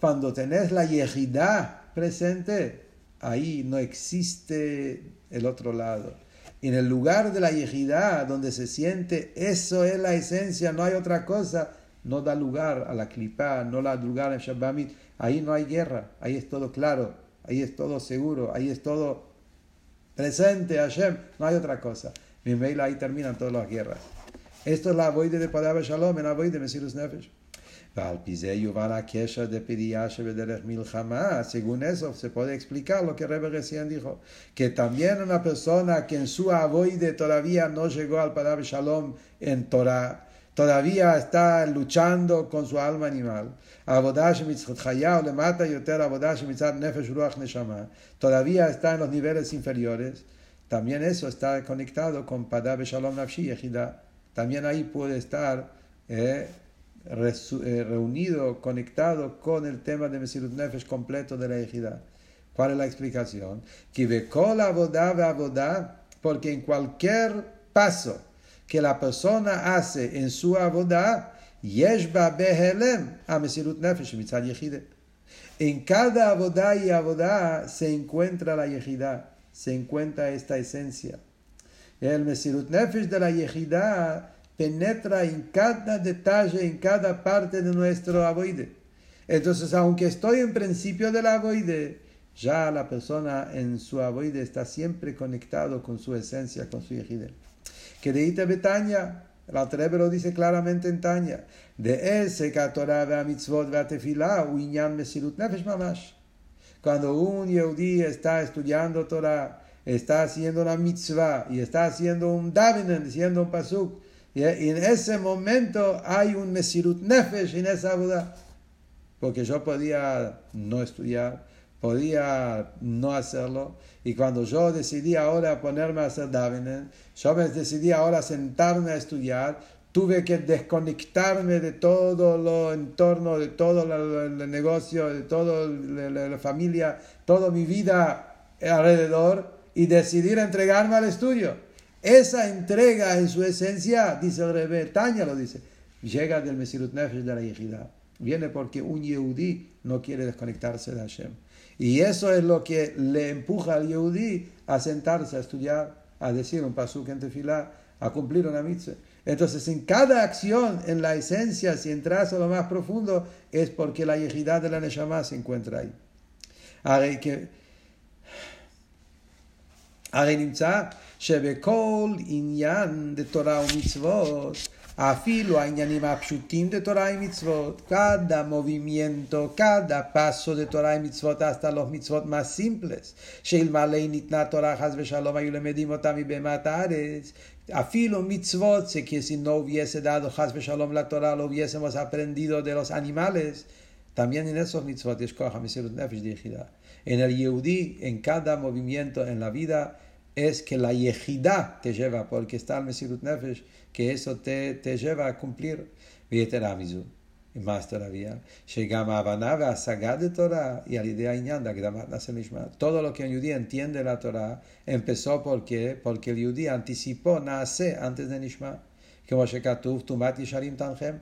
Cuando tenés la yejidá presente, ahí no existe el otro lado. En el lugar de la yejidá, donde se siente, eso es la esencia, no hay otra cosa, no da lugar a la clipa, no da lugar a Shabbamit. Ahí no hay guerra, ahí es todo claro, ahí es todo seguro, ahí es todo presente, Hashem, no hay otra cosa. Mi mail ahí terminan todas las guerras. Esto es la voide de Padaba Shalom, en la voide de Mesirus Nefesh según eso se puede explicar lo que Rebbe dijo, que también una persona que en su avoide todavía no llegó al palabra Shalom en Torah, todavía está luchando con su alma animal. Todavía está en los niveles inferiores. También eso está conectado con Padab Shalom Nafshi También ahí puede estar eh, reunido, conectado con el tema de Mesirut Nefesh completo de la Ejida. ¿Cuál es la explicación? Que porque en cualquier paso que la persona hace en su abodá, yeshba behelem a Mesirut Nefesh mitzad. En cada abodá y abodá se encuentra la yejida, se encuentra esta esencia. El Mesirut Nefesh de la yejida penetra en cada detalle, en cada parte de nuestro aboide. Entonces, aunque estoy en principio del aboide, ya la persona en su aboide está siempre conectado con su esencia, con su yejide. Que de Ita Betania, el Alter lo dice claramente en Tanya, de ese Torah mitzvot tefilá, uinyan mesilut nefesh mamash. Cuando un Yehudi está estudiando Torah, está haciendo una mitzvah y está haciendo un davinen, diciendo un pasuk, y en ese momento hay un Mesirut Nefesh en esa boda. Porque yo podía no estudiar, podía no hacerlo. Y cuando yo decidí ahora ponerme a hacer Davinen, yo me decidí ahora sentarme a estudiar, tuve que desconectarme de todo lo entorno, de todo el negocio, de toda la, familia, toda mi vida alrededor y decidir entregarme al estudio. Esa entrega en su esencia, dice el Rebbe, Tanya lo dice, llega del Mesirut Nefesh de la Yehida. Viene porque un Yehudi no quiere desconectarse de Hashem. Y eso es lo que le empuja al Yehudi a sentarse, a estudiar, a decir un pasuk en tefilá, a cumplir una mitzvah. Entonces, en cada acción, en la esencia, si entras a lo más profundo, es porque la yejidad de la Neshama se encuentra ahí. שבכל עניין דתורה ומצוות, אפילו העניינים הפשוטים דתורה ומצוות, cada movimiento, cada paso de תורה ומצוות, hasta los מצוות más simples, שאלמלא ניתנה תורה חס ושלום היו למדים אותם מבהמת הארץ, אפילו מצוות, que si no hubiese dado חס ושלום לתורה, lo hubiésemos aprendido de los animales, también en esos mitzvot es nefesh de En el Yehudi, en cada movimiento en la vida, es que la yejida te lleva, porque está el Mesirut Nefesh, que eso te, te lleva a cumplir. Y más todavía, llegamos a Sagad de Torah y a la idea Todo lo que un judío entiende la Torah empezó porque, porque el judío anticipó nace antes de Nishma. Como Shekatuv, Tumat Yisharim Tanchem.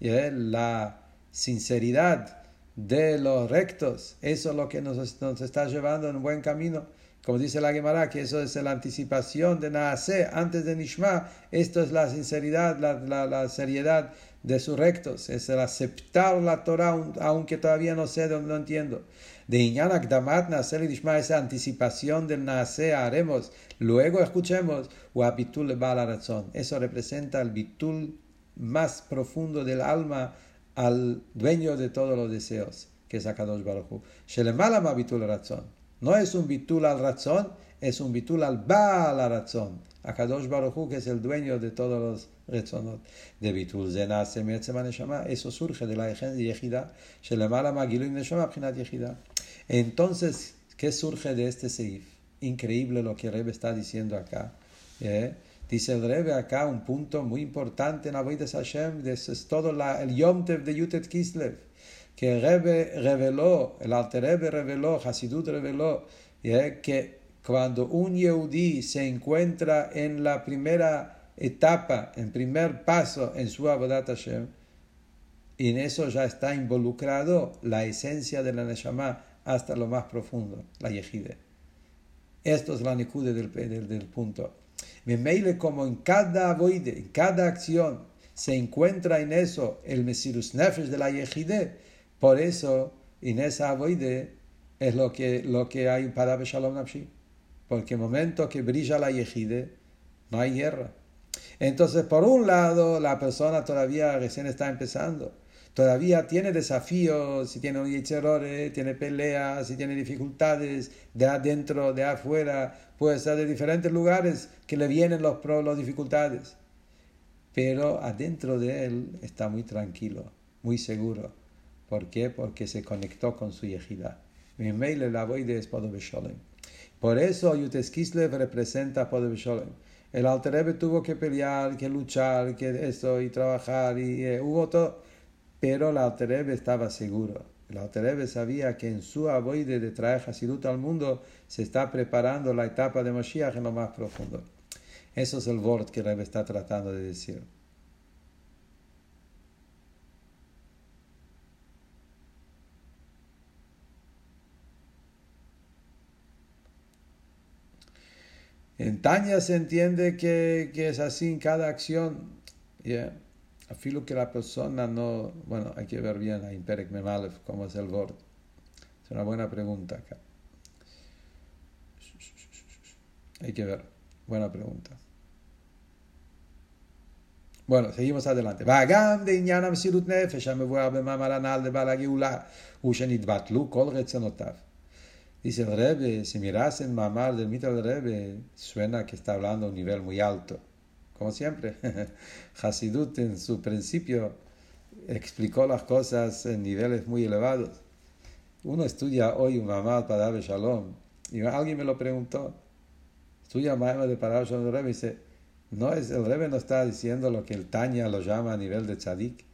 La sinceridad de los rectos, eso es lo que nos, nos está llevando en un buen camino. Como dice la Gemara, que eso es la anticipación de Naase antes de Nishma. Esto es la sinceridad, la, seriedad de sus rectos. Es el aceptar la Torah, aunque todavía no sé, no entiendo. De Iñana Damat Naase y Nishma, esa anticipación del Naase haremos. Luego escuchemos, Bitul la razón. Eso representa el Bitul más profundo del alma al dueño de todos los deseos, que es Akadosh Baruch Hu. Shelemala Bitul razón. No es un bitul al razón, es un bitul al ba la razón. Akadosh Baruch que es el dueño de todos los. De bitul zena se neshama, eso surge de la yejida, shelemala magiluim neshama pchinat yejida. Entonces, ¿qué surge de este seif? Increíble lo que el Rebbe está diciendo acá. ¿eh? Dice el Rebbe acá un punto muy importante en la de Hashem, es todo el Yom Tev de Yutet Kislev que el Rebbe reveló, el Alter Rebbe reveló, Hasidut reveló, que cuando un Yehudi se encuentra en la primera etapa, en primer paso en su Abodat Hashem, en eso ya está involucrado la esencia de la Neshama hasta lo más profundo, la Yehide. Esto es la nikude del, del, del punto. Me como en cada voide, en cada acción, se encuentra en eso el Mesirus Nefesh de la Yehide, por eso, en esa avoide es lo que, lo que hay para Shalom Nafshi. Porque el momento que brilla la yejide, no hay guerra. Entonces, por un lado, la persona todavía recién está empezando. Todavía tiene desafíos, si tiene un tiene peleas, si tiene dificultades de adentro, de afuera, puede ser de diferentes lugares que le vienen los, los dificultades. pero adentro de él está muy tranquilo, muy seguro. ¿Por qué? Porque se conectó con su yejida. Por eso Yuteskislev representa Poder Sholem. El Alter tuvo que pelear, que luchar, que esto y trabajar y eh, hubo todo, pero el Alter estaba seguro. El Alter sabía que en su aboide de traer Hasidut al mundo se está preparando la etapa de Mashiach en lo más profundo. Eso es el word que Rebbe está tratando de decir. En Tania se entiende que, es así en cada acción. Yeah. Afilo que la persona no. Bueno, hay que ver bien a Imperek Memalef cómo es el word. Es una buena pregunta acá. Hay que ver. Buena pregunta. Bueno, seguimos adelante. והגם בעניין nefesh נפש המבואר במאמר הנ"ל לבעל הגאולה הוא שנתבטלו כל רצונותיו. Dice el Rebbe, si miras en Mamar del mito del Rebbe, suena que está hablando a un nivel muy alto. Como siempre, Hasidut en su principio explicó las cosas en niveles muy elevados. Uno estudia hoy un Mamar para dar Shalom y alguien me lo preguntó. Estudia Mamar de Parab Shalom del Rebbe dice, no es, el Rebbe no está diciendo lo que el Tanya lo llama a nivel de tzadik.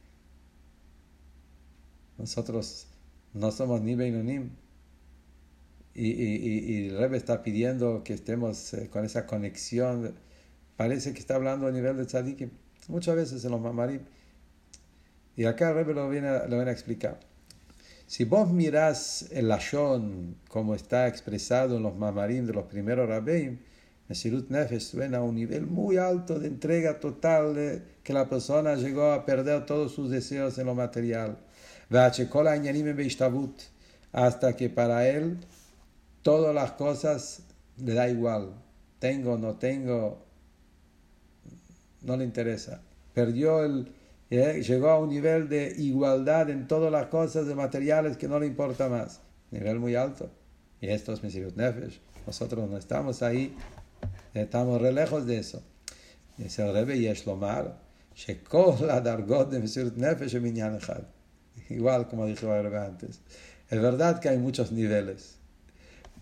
Nosotros no somos ni Beinonim y, y, el Rebbe está pidiendo que estemos eh, con esa conexión. Parece que está hablando a nivel de tzadikim. Muchas veces en los mamarim. Y acá el Rebbe lo viene, lo viene a explicar. Si vos mirás el Lashon como está expresado en los mamarim de los primeros rabbeim, Mesirut Nefesh suena a un nivel muy alto de entrega total, de, que la persona llegó a perder todos sus deseos en lo material. Hasta que para él todas las cosas le da igual. Tengo, no tengo, no le interesa. Perdió el, eh, llegó a un nivel de igualdad en todas las cosas de materiales que no le importa más. Nivel muy alto. Y esto es Mesirut Nefesh. Nosotros no estamos ahí, estamos re lejos de eso. Dice el Rebbe Yeshlomar, Shekol Adargot de Mesirut Nefesh Igual como dijo el antes. Es verdad que hay muchos niveles.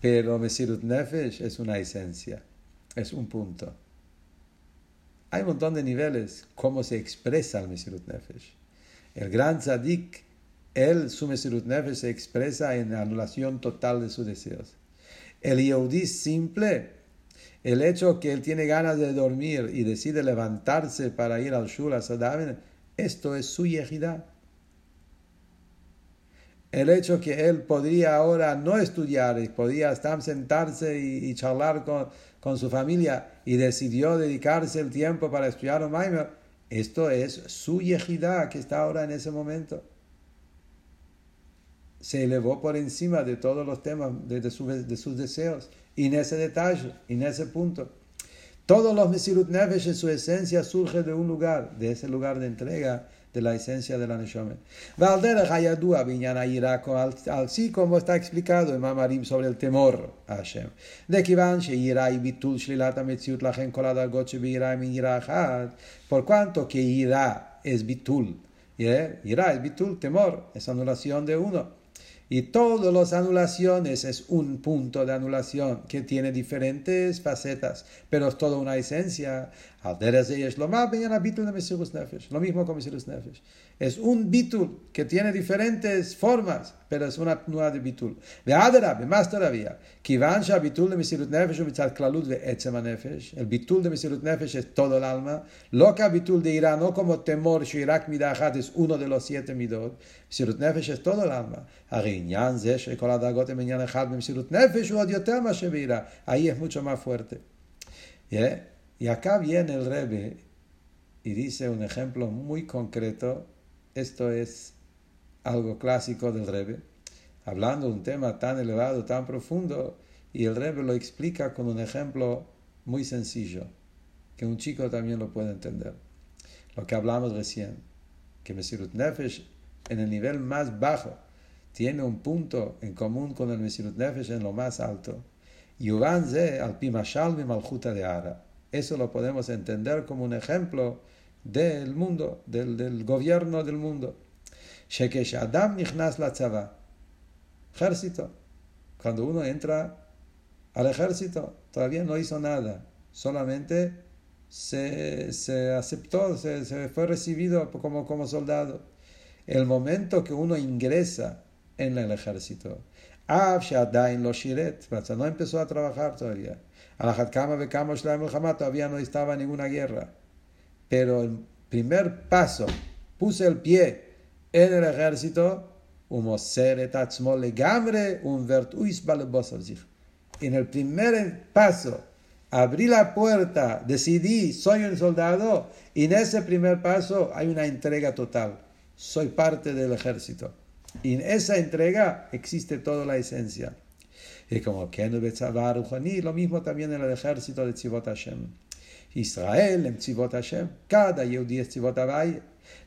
Pero Mesirut Nefesh es una esencia, es un punto. Hay un montón de niveles, cómo se expresa el Mesirut Nefesh. El gran Zadik, él, su Mesirut Nefesh, se expresa en la anulación total de sus deseos. El Yehudi simple, el hecho que él tiene ganas de dormir y decide levantarse para ir al Shul, a Sadaven, esto es su yehidá el hecho que él podría ahora no estudiar y podía estar sentarse y, charlar con, con, su familia y decidió dedicarse el tiempo para estudiar un Maimer, esto es su yejidá que está ahora en ese momento. Se elevó por encima de todos los temas de sus deseos y en ese detalle, en ese punto. Todos los Mesirut Nefesh en su esencia surge de un lugar, de ese lugar de entrega de la esencia de la Neshomet. Así como está explicado en Mamarim sobre el temor a Hashem. De Kivan ira y bitul shlilat ametziut lachen kol adargot shebeira min Por cuanto que ira es bitul. Ira es bitul, temor, es anulación de uno. Y todas las anulaciones es un punto de anulación que tiene diferentes facetas, pero es toda una esencia. Lo mismo con Mesirus Nefesh. Es un bitul que tiene diferentes formas, pero es una nueva de bitul. más todavía. bitul de Mesirut Nefesh El bitul de Mesirut Nefesh es todo el alma. Loca bitul de Irán, no como temor, Shirak Midachat es uno de los siete midot. Mesirut Nefesh es todo el alma. Ahí es mucho más fuerte. ¿Yeah? Y acá viene el Rebbe y dice un ejemplo muy concreto. Esto es algo clásico del Rebbe, hablando de un tema tan elevado, tan profundo, y el Rebbe lo explica con un ejemplo muy sencillo, que un chico también lo puede entender. Lo que hablamos recién, que Mesirut Nefesh en el nivel más bajo tiene un punto en común con el Mesirut Nefesh en lo más alto. Y al Pimashal de Ara. Eso lo podemos entender como un ejemplo del mundo, del, gobierno del mundo. Adam nichnas la tzava, ejército. Cuando uno entra al ejército, todavía no hizo nada, solamente se, se aceptó, se, se, fue recibido como, como soldado. El momento que uno ingresa en el ejército, no empezó a trabajar todavía. Todavía no estaba ninguna guerra. Pero el primer paso, puse el pie en el ejército, en el primer paso, abrí la puerta, decidí, soy un soldado, y en ese primer paso hay una entrega total. Soy parte del ejército. Y en esa entrega existe toda la esencia. como que no lo mismo también תמיין אלא ejército de Tzivot Hashem. ישראל הם צבאות השם, כד היהודי יש צבאות הוויה.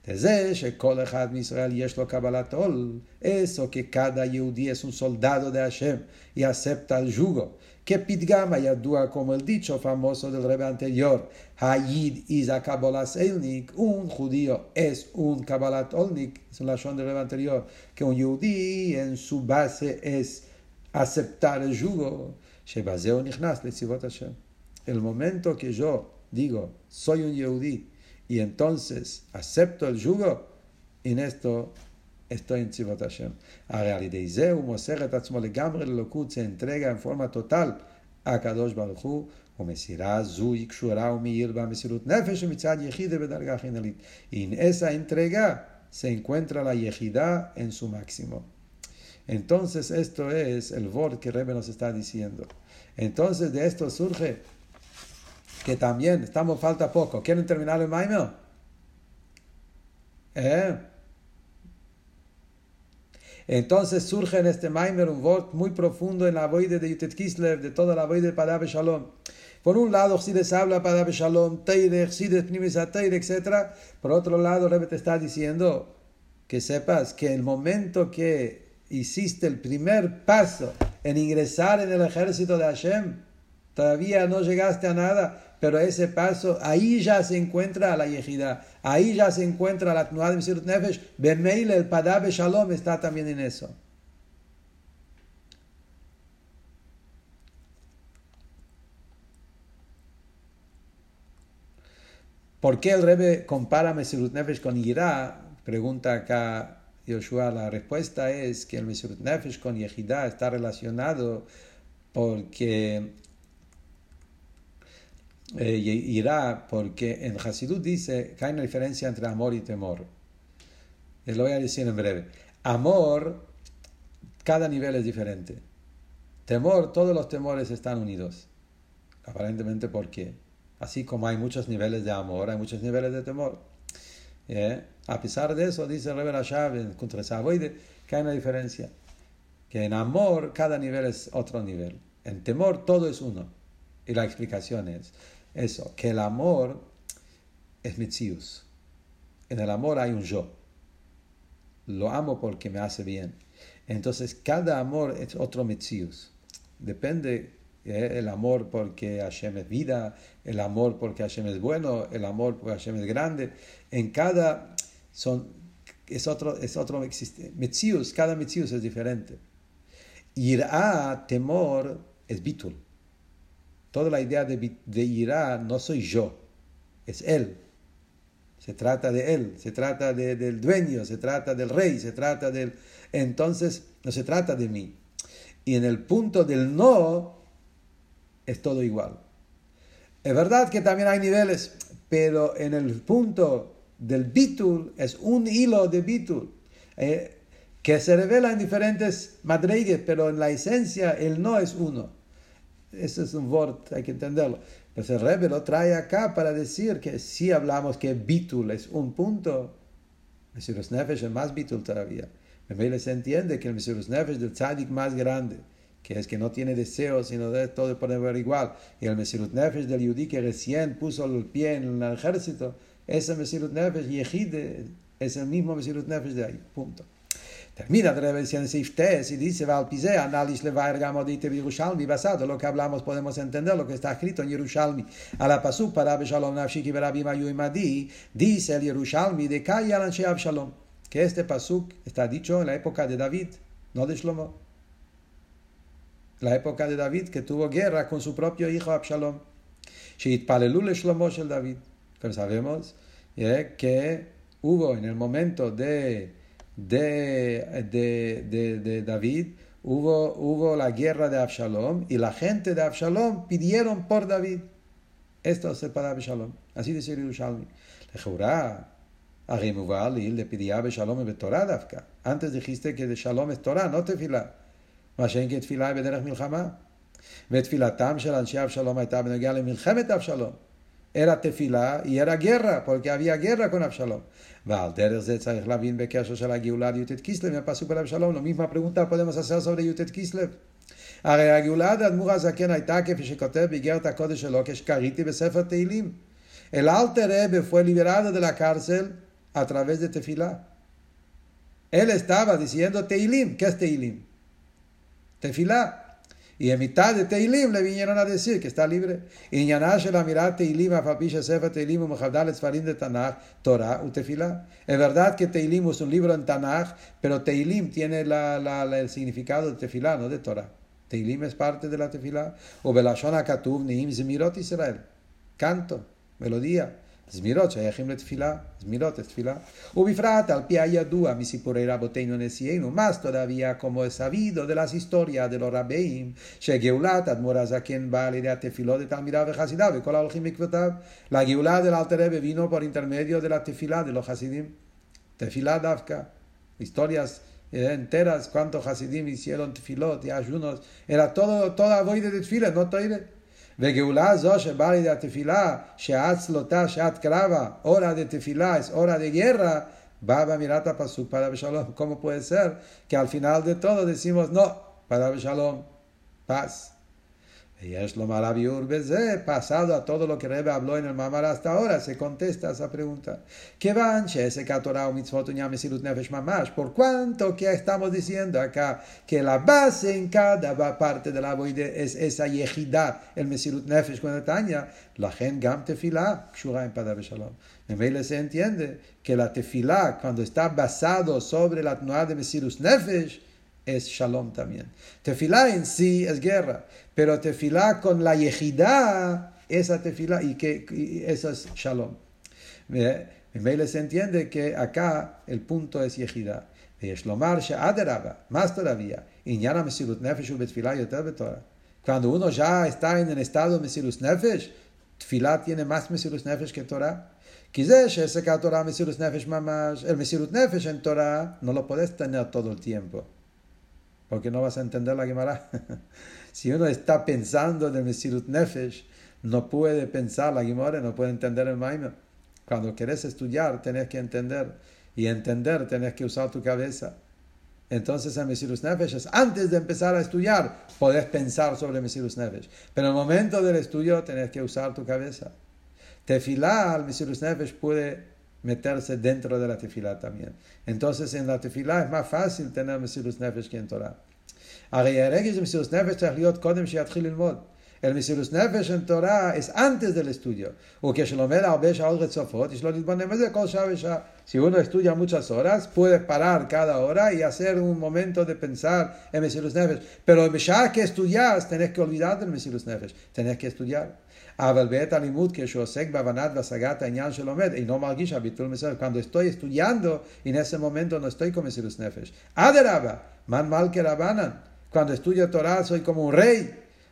וזה שכל אחד מישראל יש לו קבלת עול, אסו ככד היהודי אסון סולדדו דה השם, יאספתא ז'וגו. כפתגם הידוע כמו אל דיצ'ו פמוסו דל רבי אנטריור, היד איז הקבולס אלניק, און חודיו אס און קבלת אולניק, זה לשון דל רבי אנטריור, כאון יהודי אין סובסה אס aceptar el yugo, שבזהו נכנס לצבאות Hashem. El momento que yo digo, soy un yehudí, y entonces acepto el yugo, en esto estoy en Tzivot Hashem. הרי de Izeu, הוא מוסר את עצמו לגמרי ללוקות, entrega en forma total a Kadosh Baruch Hu, ומסירה זו היא קשורה ומאיר בה מסירות נפש ומצד יחידה בדרגה חינלית. En esa entrega se encuentra la yejida en su máximo. Entonces esto es el Vord que Rebbe nos está diciendo. Entonces de esto surge que también estamos falta poco. ¿Quieren terminar el Maimel? ¿Eh? Entonces surge en este Maimer un vort muy profundo en la voide de Yutet Kislev, de toda la voide de Padabe Shalom. Por un lado, si les habla Padabe Shalom, Teire, Sides, Pnimis, Teire, etc. Por otro lado, Rebbe te está diciendo que sepas que el momento que hiciste el primer paso en ingresar en el ejército de Hashem, todavía no llegaste a nada, pero ese paso, ahí ya se encuentra la yejida, ahí ya se encuentra la Tnuad de Mesirut Nefesh, Bemeil, el Padabe Shalom está también en eso. ¿Por qué el Rebbe compara Mesirut Nefesh con Yirá? Pregunta acá Yoshua. La respuesta es que el Mesirut Nefesh con Yehida está relacionado porque eh, irá, porque en Hasidut dice que hay una diferencia entre amor y temor. Les lo voy a decir en breve. Amor, cada nivel es diferente. Temor, todos los temores están unidos. Aparentemente, ¿por qué? Así como hay muchos niveles de amor, hay muchos niveles de temor. ¿Eh? A pesar de eso, dice el Rebbe en contra que hay una diferencia. Que en amor, cada nivel es otro nivel. En temor, todo es uno. Y la explicación es, eso, que el amor es mitzius. En el amor hay un yo. Lo amo porque me hace bien. Entonces, cada amor es otro mitzius. Depende ¿eh? el amor porque Hashem es vida, el amor porque Hashem es bueno, el amor porque Hashem es grande. En cada son es otro es otro. Mitzius, cada mitzius es diferente. Irá, temor, es bitul. Toda la idea de, de irá no soy yo, es él. Se trata de él, se trata del dueño, se trata del rey, se trata del... Entonces, no se trata de mí. Y en el punto del no, es todo igual. Es verdad que también hay niveles, pero en el punto del bitul es un hilo de bitul. Eh, que se revela en diferentes madrigues, pero en la esencia el no es uno. Ese es un word, hay que entenderlo. Pues el Rebbe lo trae acá para decir que si hablamos que bitul es un punto, Mesirus Nefesh es más bitul todavía. Me se entiende que el Mesirus Nefesh del tzadik más grande, que es que no tiene deseo, sino de todo por igual. Y el Mesirut Nefesh del Yudí que recién puso el pie en el ejército, ese Mesirut Nefesh, Yehide, es el mismo Mesirut Nefesh de ahí. Punto. Termina de Rebbe en Siftes y dice, Valpise, análisis le va a Gamodite Yerushalmi, basado lo que hablamos, podemos entender lo que está escrito en Yerushalmi. A la pasuk para Shalom Nafshiki Berabi Mayu Madi, dice el Yerushalmi de Kaya Anshe Shalom, que este pasuk está dicho en la época de David, no de Shlomo. La época de David que tuvo guerra con su propio hijo Absalom. Sheitpalelu le Shlomo Shel David Pero sabemos eh, que hubo en el momento de de, de, de, David, hubo, hubo la guerra de Absalom y la gente de Absalom pidieron por David. Esto es para Absalom. Así dice Yerushalmi. Le jurá, a le pedía a Absalom de Torah Dafka. Antes dijiste que de Shalom es Torah, no tefilá. מה שאין כתפילה היא בדרך מלחמה. ותפילתם של אנשי אבשלום הייתה בנוגע למלחמת אבשלום. Era tefilá y era guerra, porque había guerra con Absalom. ועל דרך זה צריך להבין בקשר של הגאולה לי"ט כסלו מהפסוק על אבשלום. lo misma pregunta podemos hacer sobre י"ט כסלו. הרי הגאולה עד אדמו"ר הזקן הייתה כפי שכותב באיגרת הקודש שלו כשקראתי בספר תהילים. Rebbe fue liberado de la cárcel a través de tefilá. Él estaba diciendo Teilim. ¿Qué es Teilim? Tefilá. Y en mitad de Teilim le vinieron a decir que está libre. Y la mirada Teilim a Fapisha Sefer Teilim u Farim de Tanaj, Torah u Tefilá. Es verdad que Teilim es un libro en Tanaj, pero Teilim tiene la, la, el significado de Tefilá, no de Torah. Teilim es parte de la Tefilá. O Belashon Katuv Neim Zemirot Israel. Canto, melodía. זמירות שייכים לתפילה, זמירות לתפילה, ובפרט על פי הידוע מסיפורי רבותינו נשיאנו, מס תודביה כמו סבידו דלס היסטוריה דלא רבים, שגאולת אדמו"ר הזקן באה על ידי התפילות לתלמידיו וחסידיו וכל ההולכים בעקבותיו, לגאולה דל אלתרע בבינו פור אינטרמדיו דל התפילה דלא חסידים, תפילה דווקא, היסטוריה enteras, cuántos hasidim hicieron tefilos y ayunos, era todo, toda voida de tefila, no toilet. וגאולה זו שבאה לידי התפילה, שאת צלותה, שאת קרבה, אורא דתפילה, אורא דגרא, באה באמירת הפסוק פרה בשלום, כמו פועל סר, כי על פינאל דתודו דסימוס נו, פרה בשלום, פס. Y es lo maravilloso, pasado a todo lo que Rebe habló en el Mamar hasta ahora, se contesta esa pregunta. ¿Qué van? Por cuanto que estamos diciendo acá que la base en cada parte de la boide es esa yejidad, el Mesirut Nefesh con Tania, la gen gam tefilá, en padav shalom. En se entiende que la tefilá, cuando está basado sobre la atnuá de Mesirut Nefesh, es shalom también. Tefilá en sí es guerra, pero tefilá con la yejidá, esa tefilá, y que eso es shalom. Vez se entiende que acá el punto es yejidá. más todavía, cuando uno ya está en el estado de Mesirus Nefesh, Tfilá tiene más Mesirus Nefesh que Torah. Quizás ese que Torah Mesirus Nefesh mamás, el Mesirus Nefesh en Torah no lo puedes tener todo el tiempo porque no vas a entender la Gemara. si uno está pensando en Mesirut Nefesh, no puede pensar la Gemara, no puede entender el Maimer. Cuando quieres estudiar, tenés que entender. Y entender, tenés que usar tu cabeza. Entonces el Mesirus Nefesh es antes de empezar a estudiar, podés pensar sobre el Mesirus Nefesh. Pero en el momento del estudio, tenés que usar tu cabeza. Tefilá, el Mesirus Nefesh puede meterse dentro de la tefilá también. Entonces en la tefilá es más fácil tener Mesirus Nefesh que en Torah. הרי הרגש Mesirus Nefesh צריך להיות קודם שיתחיל ללמוד. El Mesirus Nefesh en Torah es antes del estudio. וכשלומד הרבה שעות רצופות, יש לו להתבונן בזה כל שעה ושעה. Si uno estudia muchas horas, puede parar cada hora y hacer un momento de pensar en Mesirus Nefesh. Pero בשעה que estudias, tenés que olvidar del Mesirus Nefesh. Tenés que estudiar. אבל בעת הלימוד כשהוא עוסק בהבנת והשגת העניין שלומד, אינו מרגיש הביטול מסוים. Estudiando, en ese momento no estoy con מסירות נפש. אדרבה, מן מלכי רבנן. Cuando estudio Torah soy como un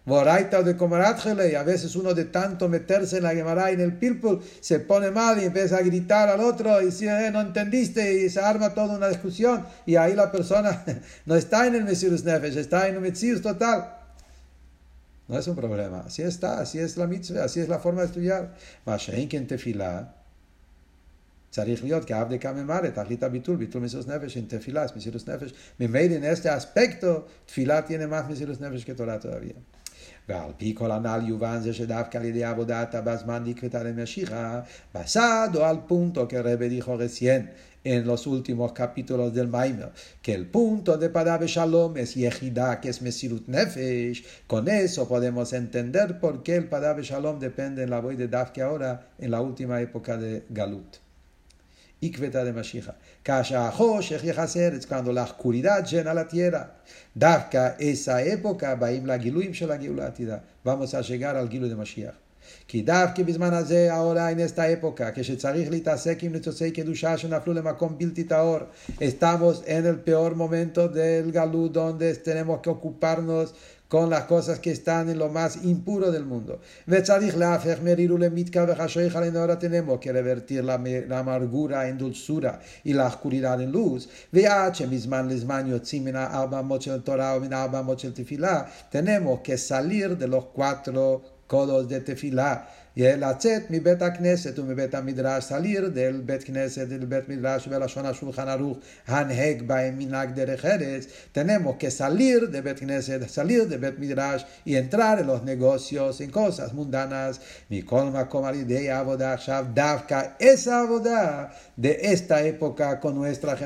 rey. Boraita de comarátjele, a veces uno de tanto meterse en la Gemara y en el Pilpul se pone mal y empieza a gritar al otro y dice, eh, no entendiste y se arma toda una discusión y ahí la persona no está en el Mesirus Nefesh, está en un Mesirus total. No es un problema. Así está, así es la mitzvah, así es la forma de estudiar. Mashain que en tefilá, צריך להיות כעבדי כממלא, תכלית הביטול, ביטול מסירות נפש, אין תפילה, מסירות נפש. ממילא en este aspecto, תפילה tiene más מסירות נפש כתורה todavía. ועל פי כל הנ"ל יובן זה שדווקא על ידי עבודת בזמן נקבתה למשיחה, basado al punto que Rebbe dijo recién en los últimos capítulos del Maimer, que el punto de Padab Shalom es Yehida, que es Mesirut Nefesh. Con eso podemos entender por qué el Padab Shalom depende en la voz de Dafke ahora, en la última época de Galut. עקבתא דמשיחא. כאשר החושך יכסה ארץ, כאן הולך קולידת ג'ן על התיירה. דווקא אסא אפוקה באים לגילויים של הגאולה עתידה. במוצא שגר על גילוי דמשיח. כי דווקא בזמן הזה העולה אינסטה אפוקה, כשצריך להתעסק עם ניצוצי קדושה שנפלו למקום בלתי טהור. אסתמוס אין אל פאור מומנטו דל גלודון דסטנמו קופרנוס con las cosas que están en lo más impuro del mundo. Ahora tenemos que revertir la, amargura en dulzura y la oscuridad en luz. Tenemos que salir de los cuatro codos de tefilá. Y el atzet mi bet knesset mi bet midrash salir del bet knesset del bet midrash belashon shulchan aruch hanheg baem minag derecheres tenemos que salir de bet knesset salir de bet midrash y entrar en los negocios en cosas mundanas mi colma como idea avodah shav davka esa avodah de esta época con nuestra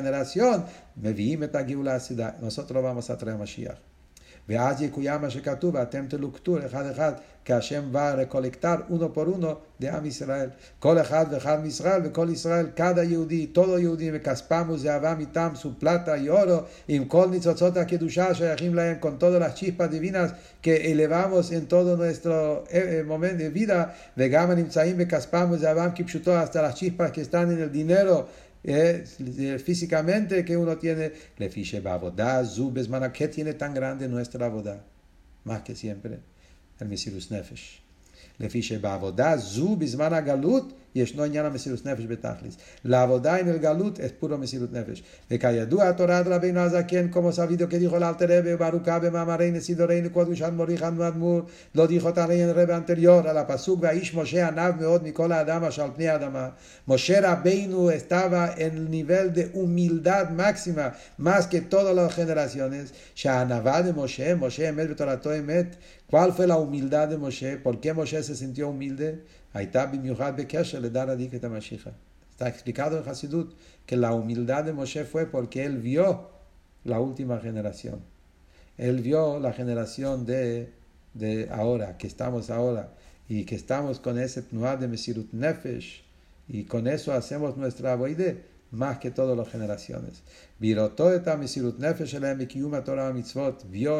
ואז יקוים מה שכתוב, ואתם תלוקטו אחד אחד, כהשם בא רקולקטר uno por uno de עם ישראל. כל אחד ואחד מישראל וכל ישראל, cada יהודי, todo יהודי, וכספם su plata y oro, עם כל ניצוצות הקדושה שייכים להם, con todas las chispas divinas que elevamos en todo nuestro momento וגם הנמצאים בכספם וזהבם כפשוטו, hasta las chispas que están en eh, físicamente que uno tiene, le fiche babodá, zubes, mana, ¿qué tiene tan grande nuestra boda? Más que siempre, el Mesirus Nefesh. לפי שבעבודה זו בזמן הגלות ישנו עניין המסירות נפש בתכלס. לעבודה עם אלגלות את פורו מסירות נפש. וכידוע תורת רבינו הזקן, כמו סבידו כדיכו לאלתר רבי וברוכה במאמרי נסידורנו קודש אדמורי חד אדמו"ר, לא דיכות הרי רבי אנטריור, על הפסוק והאיש משה ענב מאוד מכל האדם אשר על פני האדמה. משה רבינו estaba en el nivel de humildad máxima, más que todas las generaciones, שהענבה de משה, משה אמת בתורתו אמת, ¿Cuál fue la humildad de Moshe? ¿Por qué Moshe se sintió humilde? Está explicado en Hasidut que la humildad de Moshe fue porque él vio la última generación. Él vio la generación de, de ahora, que estamos ahora, y que estamos con ese tnuad de Mesirut Nefesh, y con eso hacemos nuestra aboide más que todas las generaciones. Vio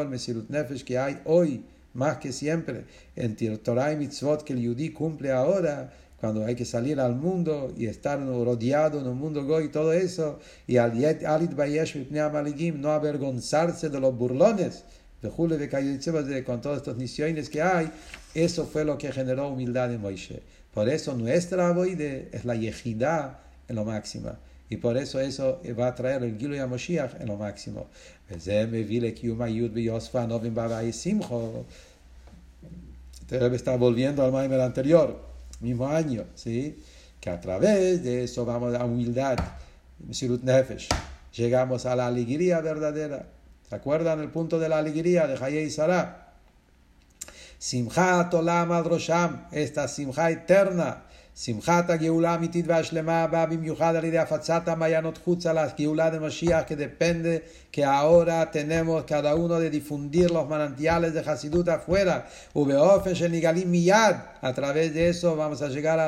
el Mesirut Nefesh que hay hoy más que siempre. En Torah y Mitzvot que el Yudí cumple ahora, cuando hay que salir al mundo y estar rodeado en un mundo goy todo eso, y al no avergonzarse de los burlones, de con todos estos misiones que hay, eso fue lo que generó humildad en Moisés. Por eso nuestra aboide es la yejidá en lo máxima. Y por eso eso va a traer el Gilo y Moshiach en lo máximo. Entonces este está volviendo al Maimer anterior, mismo año, ¿sí? Que a través de eso vamos a humildad, Mesirut Nefesh. Llegamos a la alegría verdadera. ¿Se acuerdan el punto de la alegría de Hayei y Sarah? Simchat Olam Adrosham, esta Simcha eterna שמחת הגאולה האמיתית והשלמה באה במיוחד על ידי הפצת המעיינות חוצה לגאולה דמשיח כדפנדה, כאהורה תנמו כדאונו דדיפונדיר לוך מננטיאלס דחסידות אפוארה, ובאופן שנגלים מיד, הטרווה אסו ועמס השגר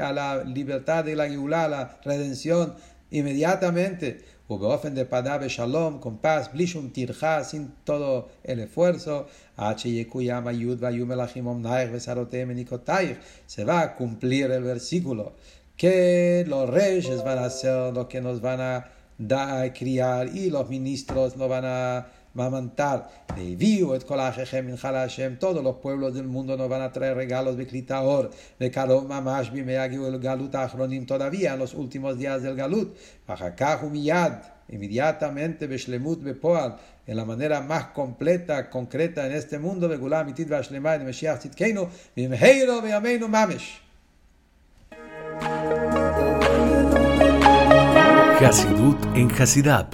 על הליברטד, על הגאולה, על הרדנציון, אימדיאטמנטה. libertad de la גאולה, a la redención inmediatamente ובאופן דפדה בשלום, con paz, בלי שום טרחה, sin todo el esfuerzo, עד שיקוים היוד והיו מלאכים אומנייך ושרותיהם מניקותייך. Se va a cumplir el versículo, que los reyes van a hacer lo que nos van a dar, criar y los ministros lo van a mamantar. Todos los pueblos del mundo nos van a traer regalos de Klitaor, de Karov Mamash, el Galut Achronim, todavía en los últimos días del Galut. Inmediatamente, Beshlemut Bepoal, en la manera más completa, concreta en este mundo, Begulam Itit Vashlema, de Meshiach Tzidkeinu, Bimheiro Beyameinu Mamesh. Hasidut en Hasidap.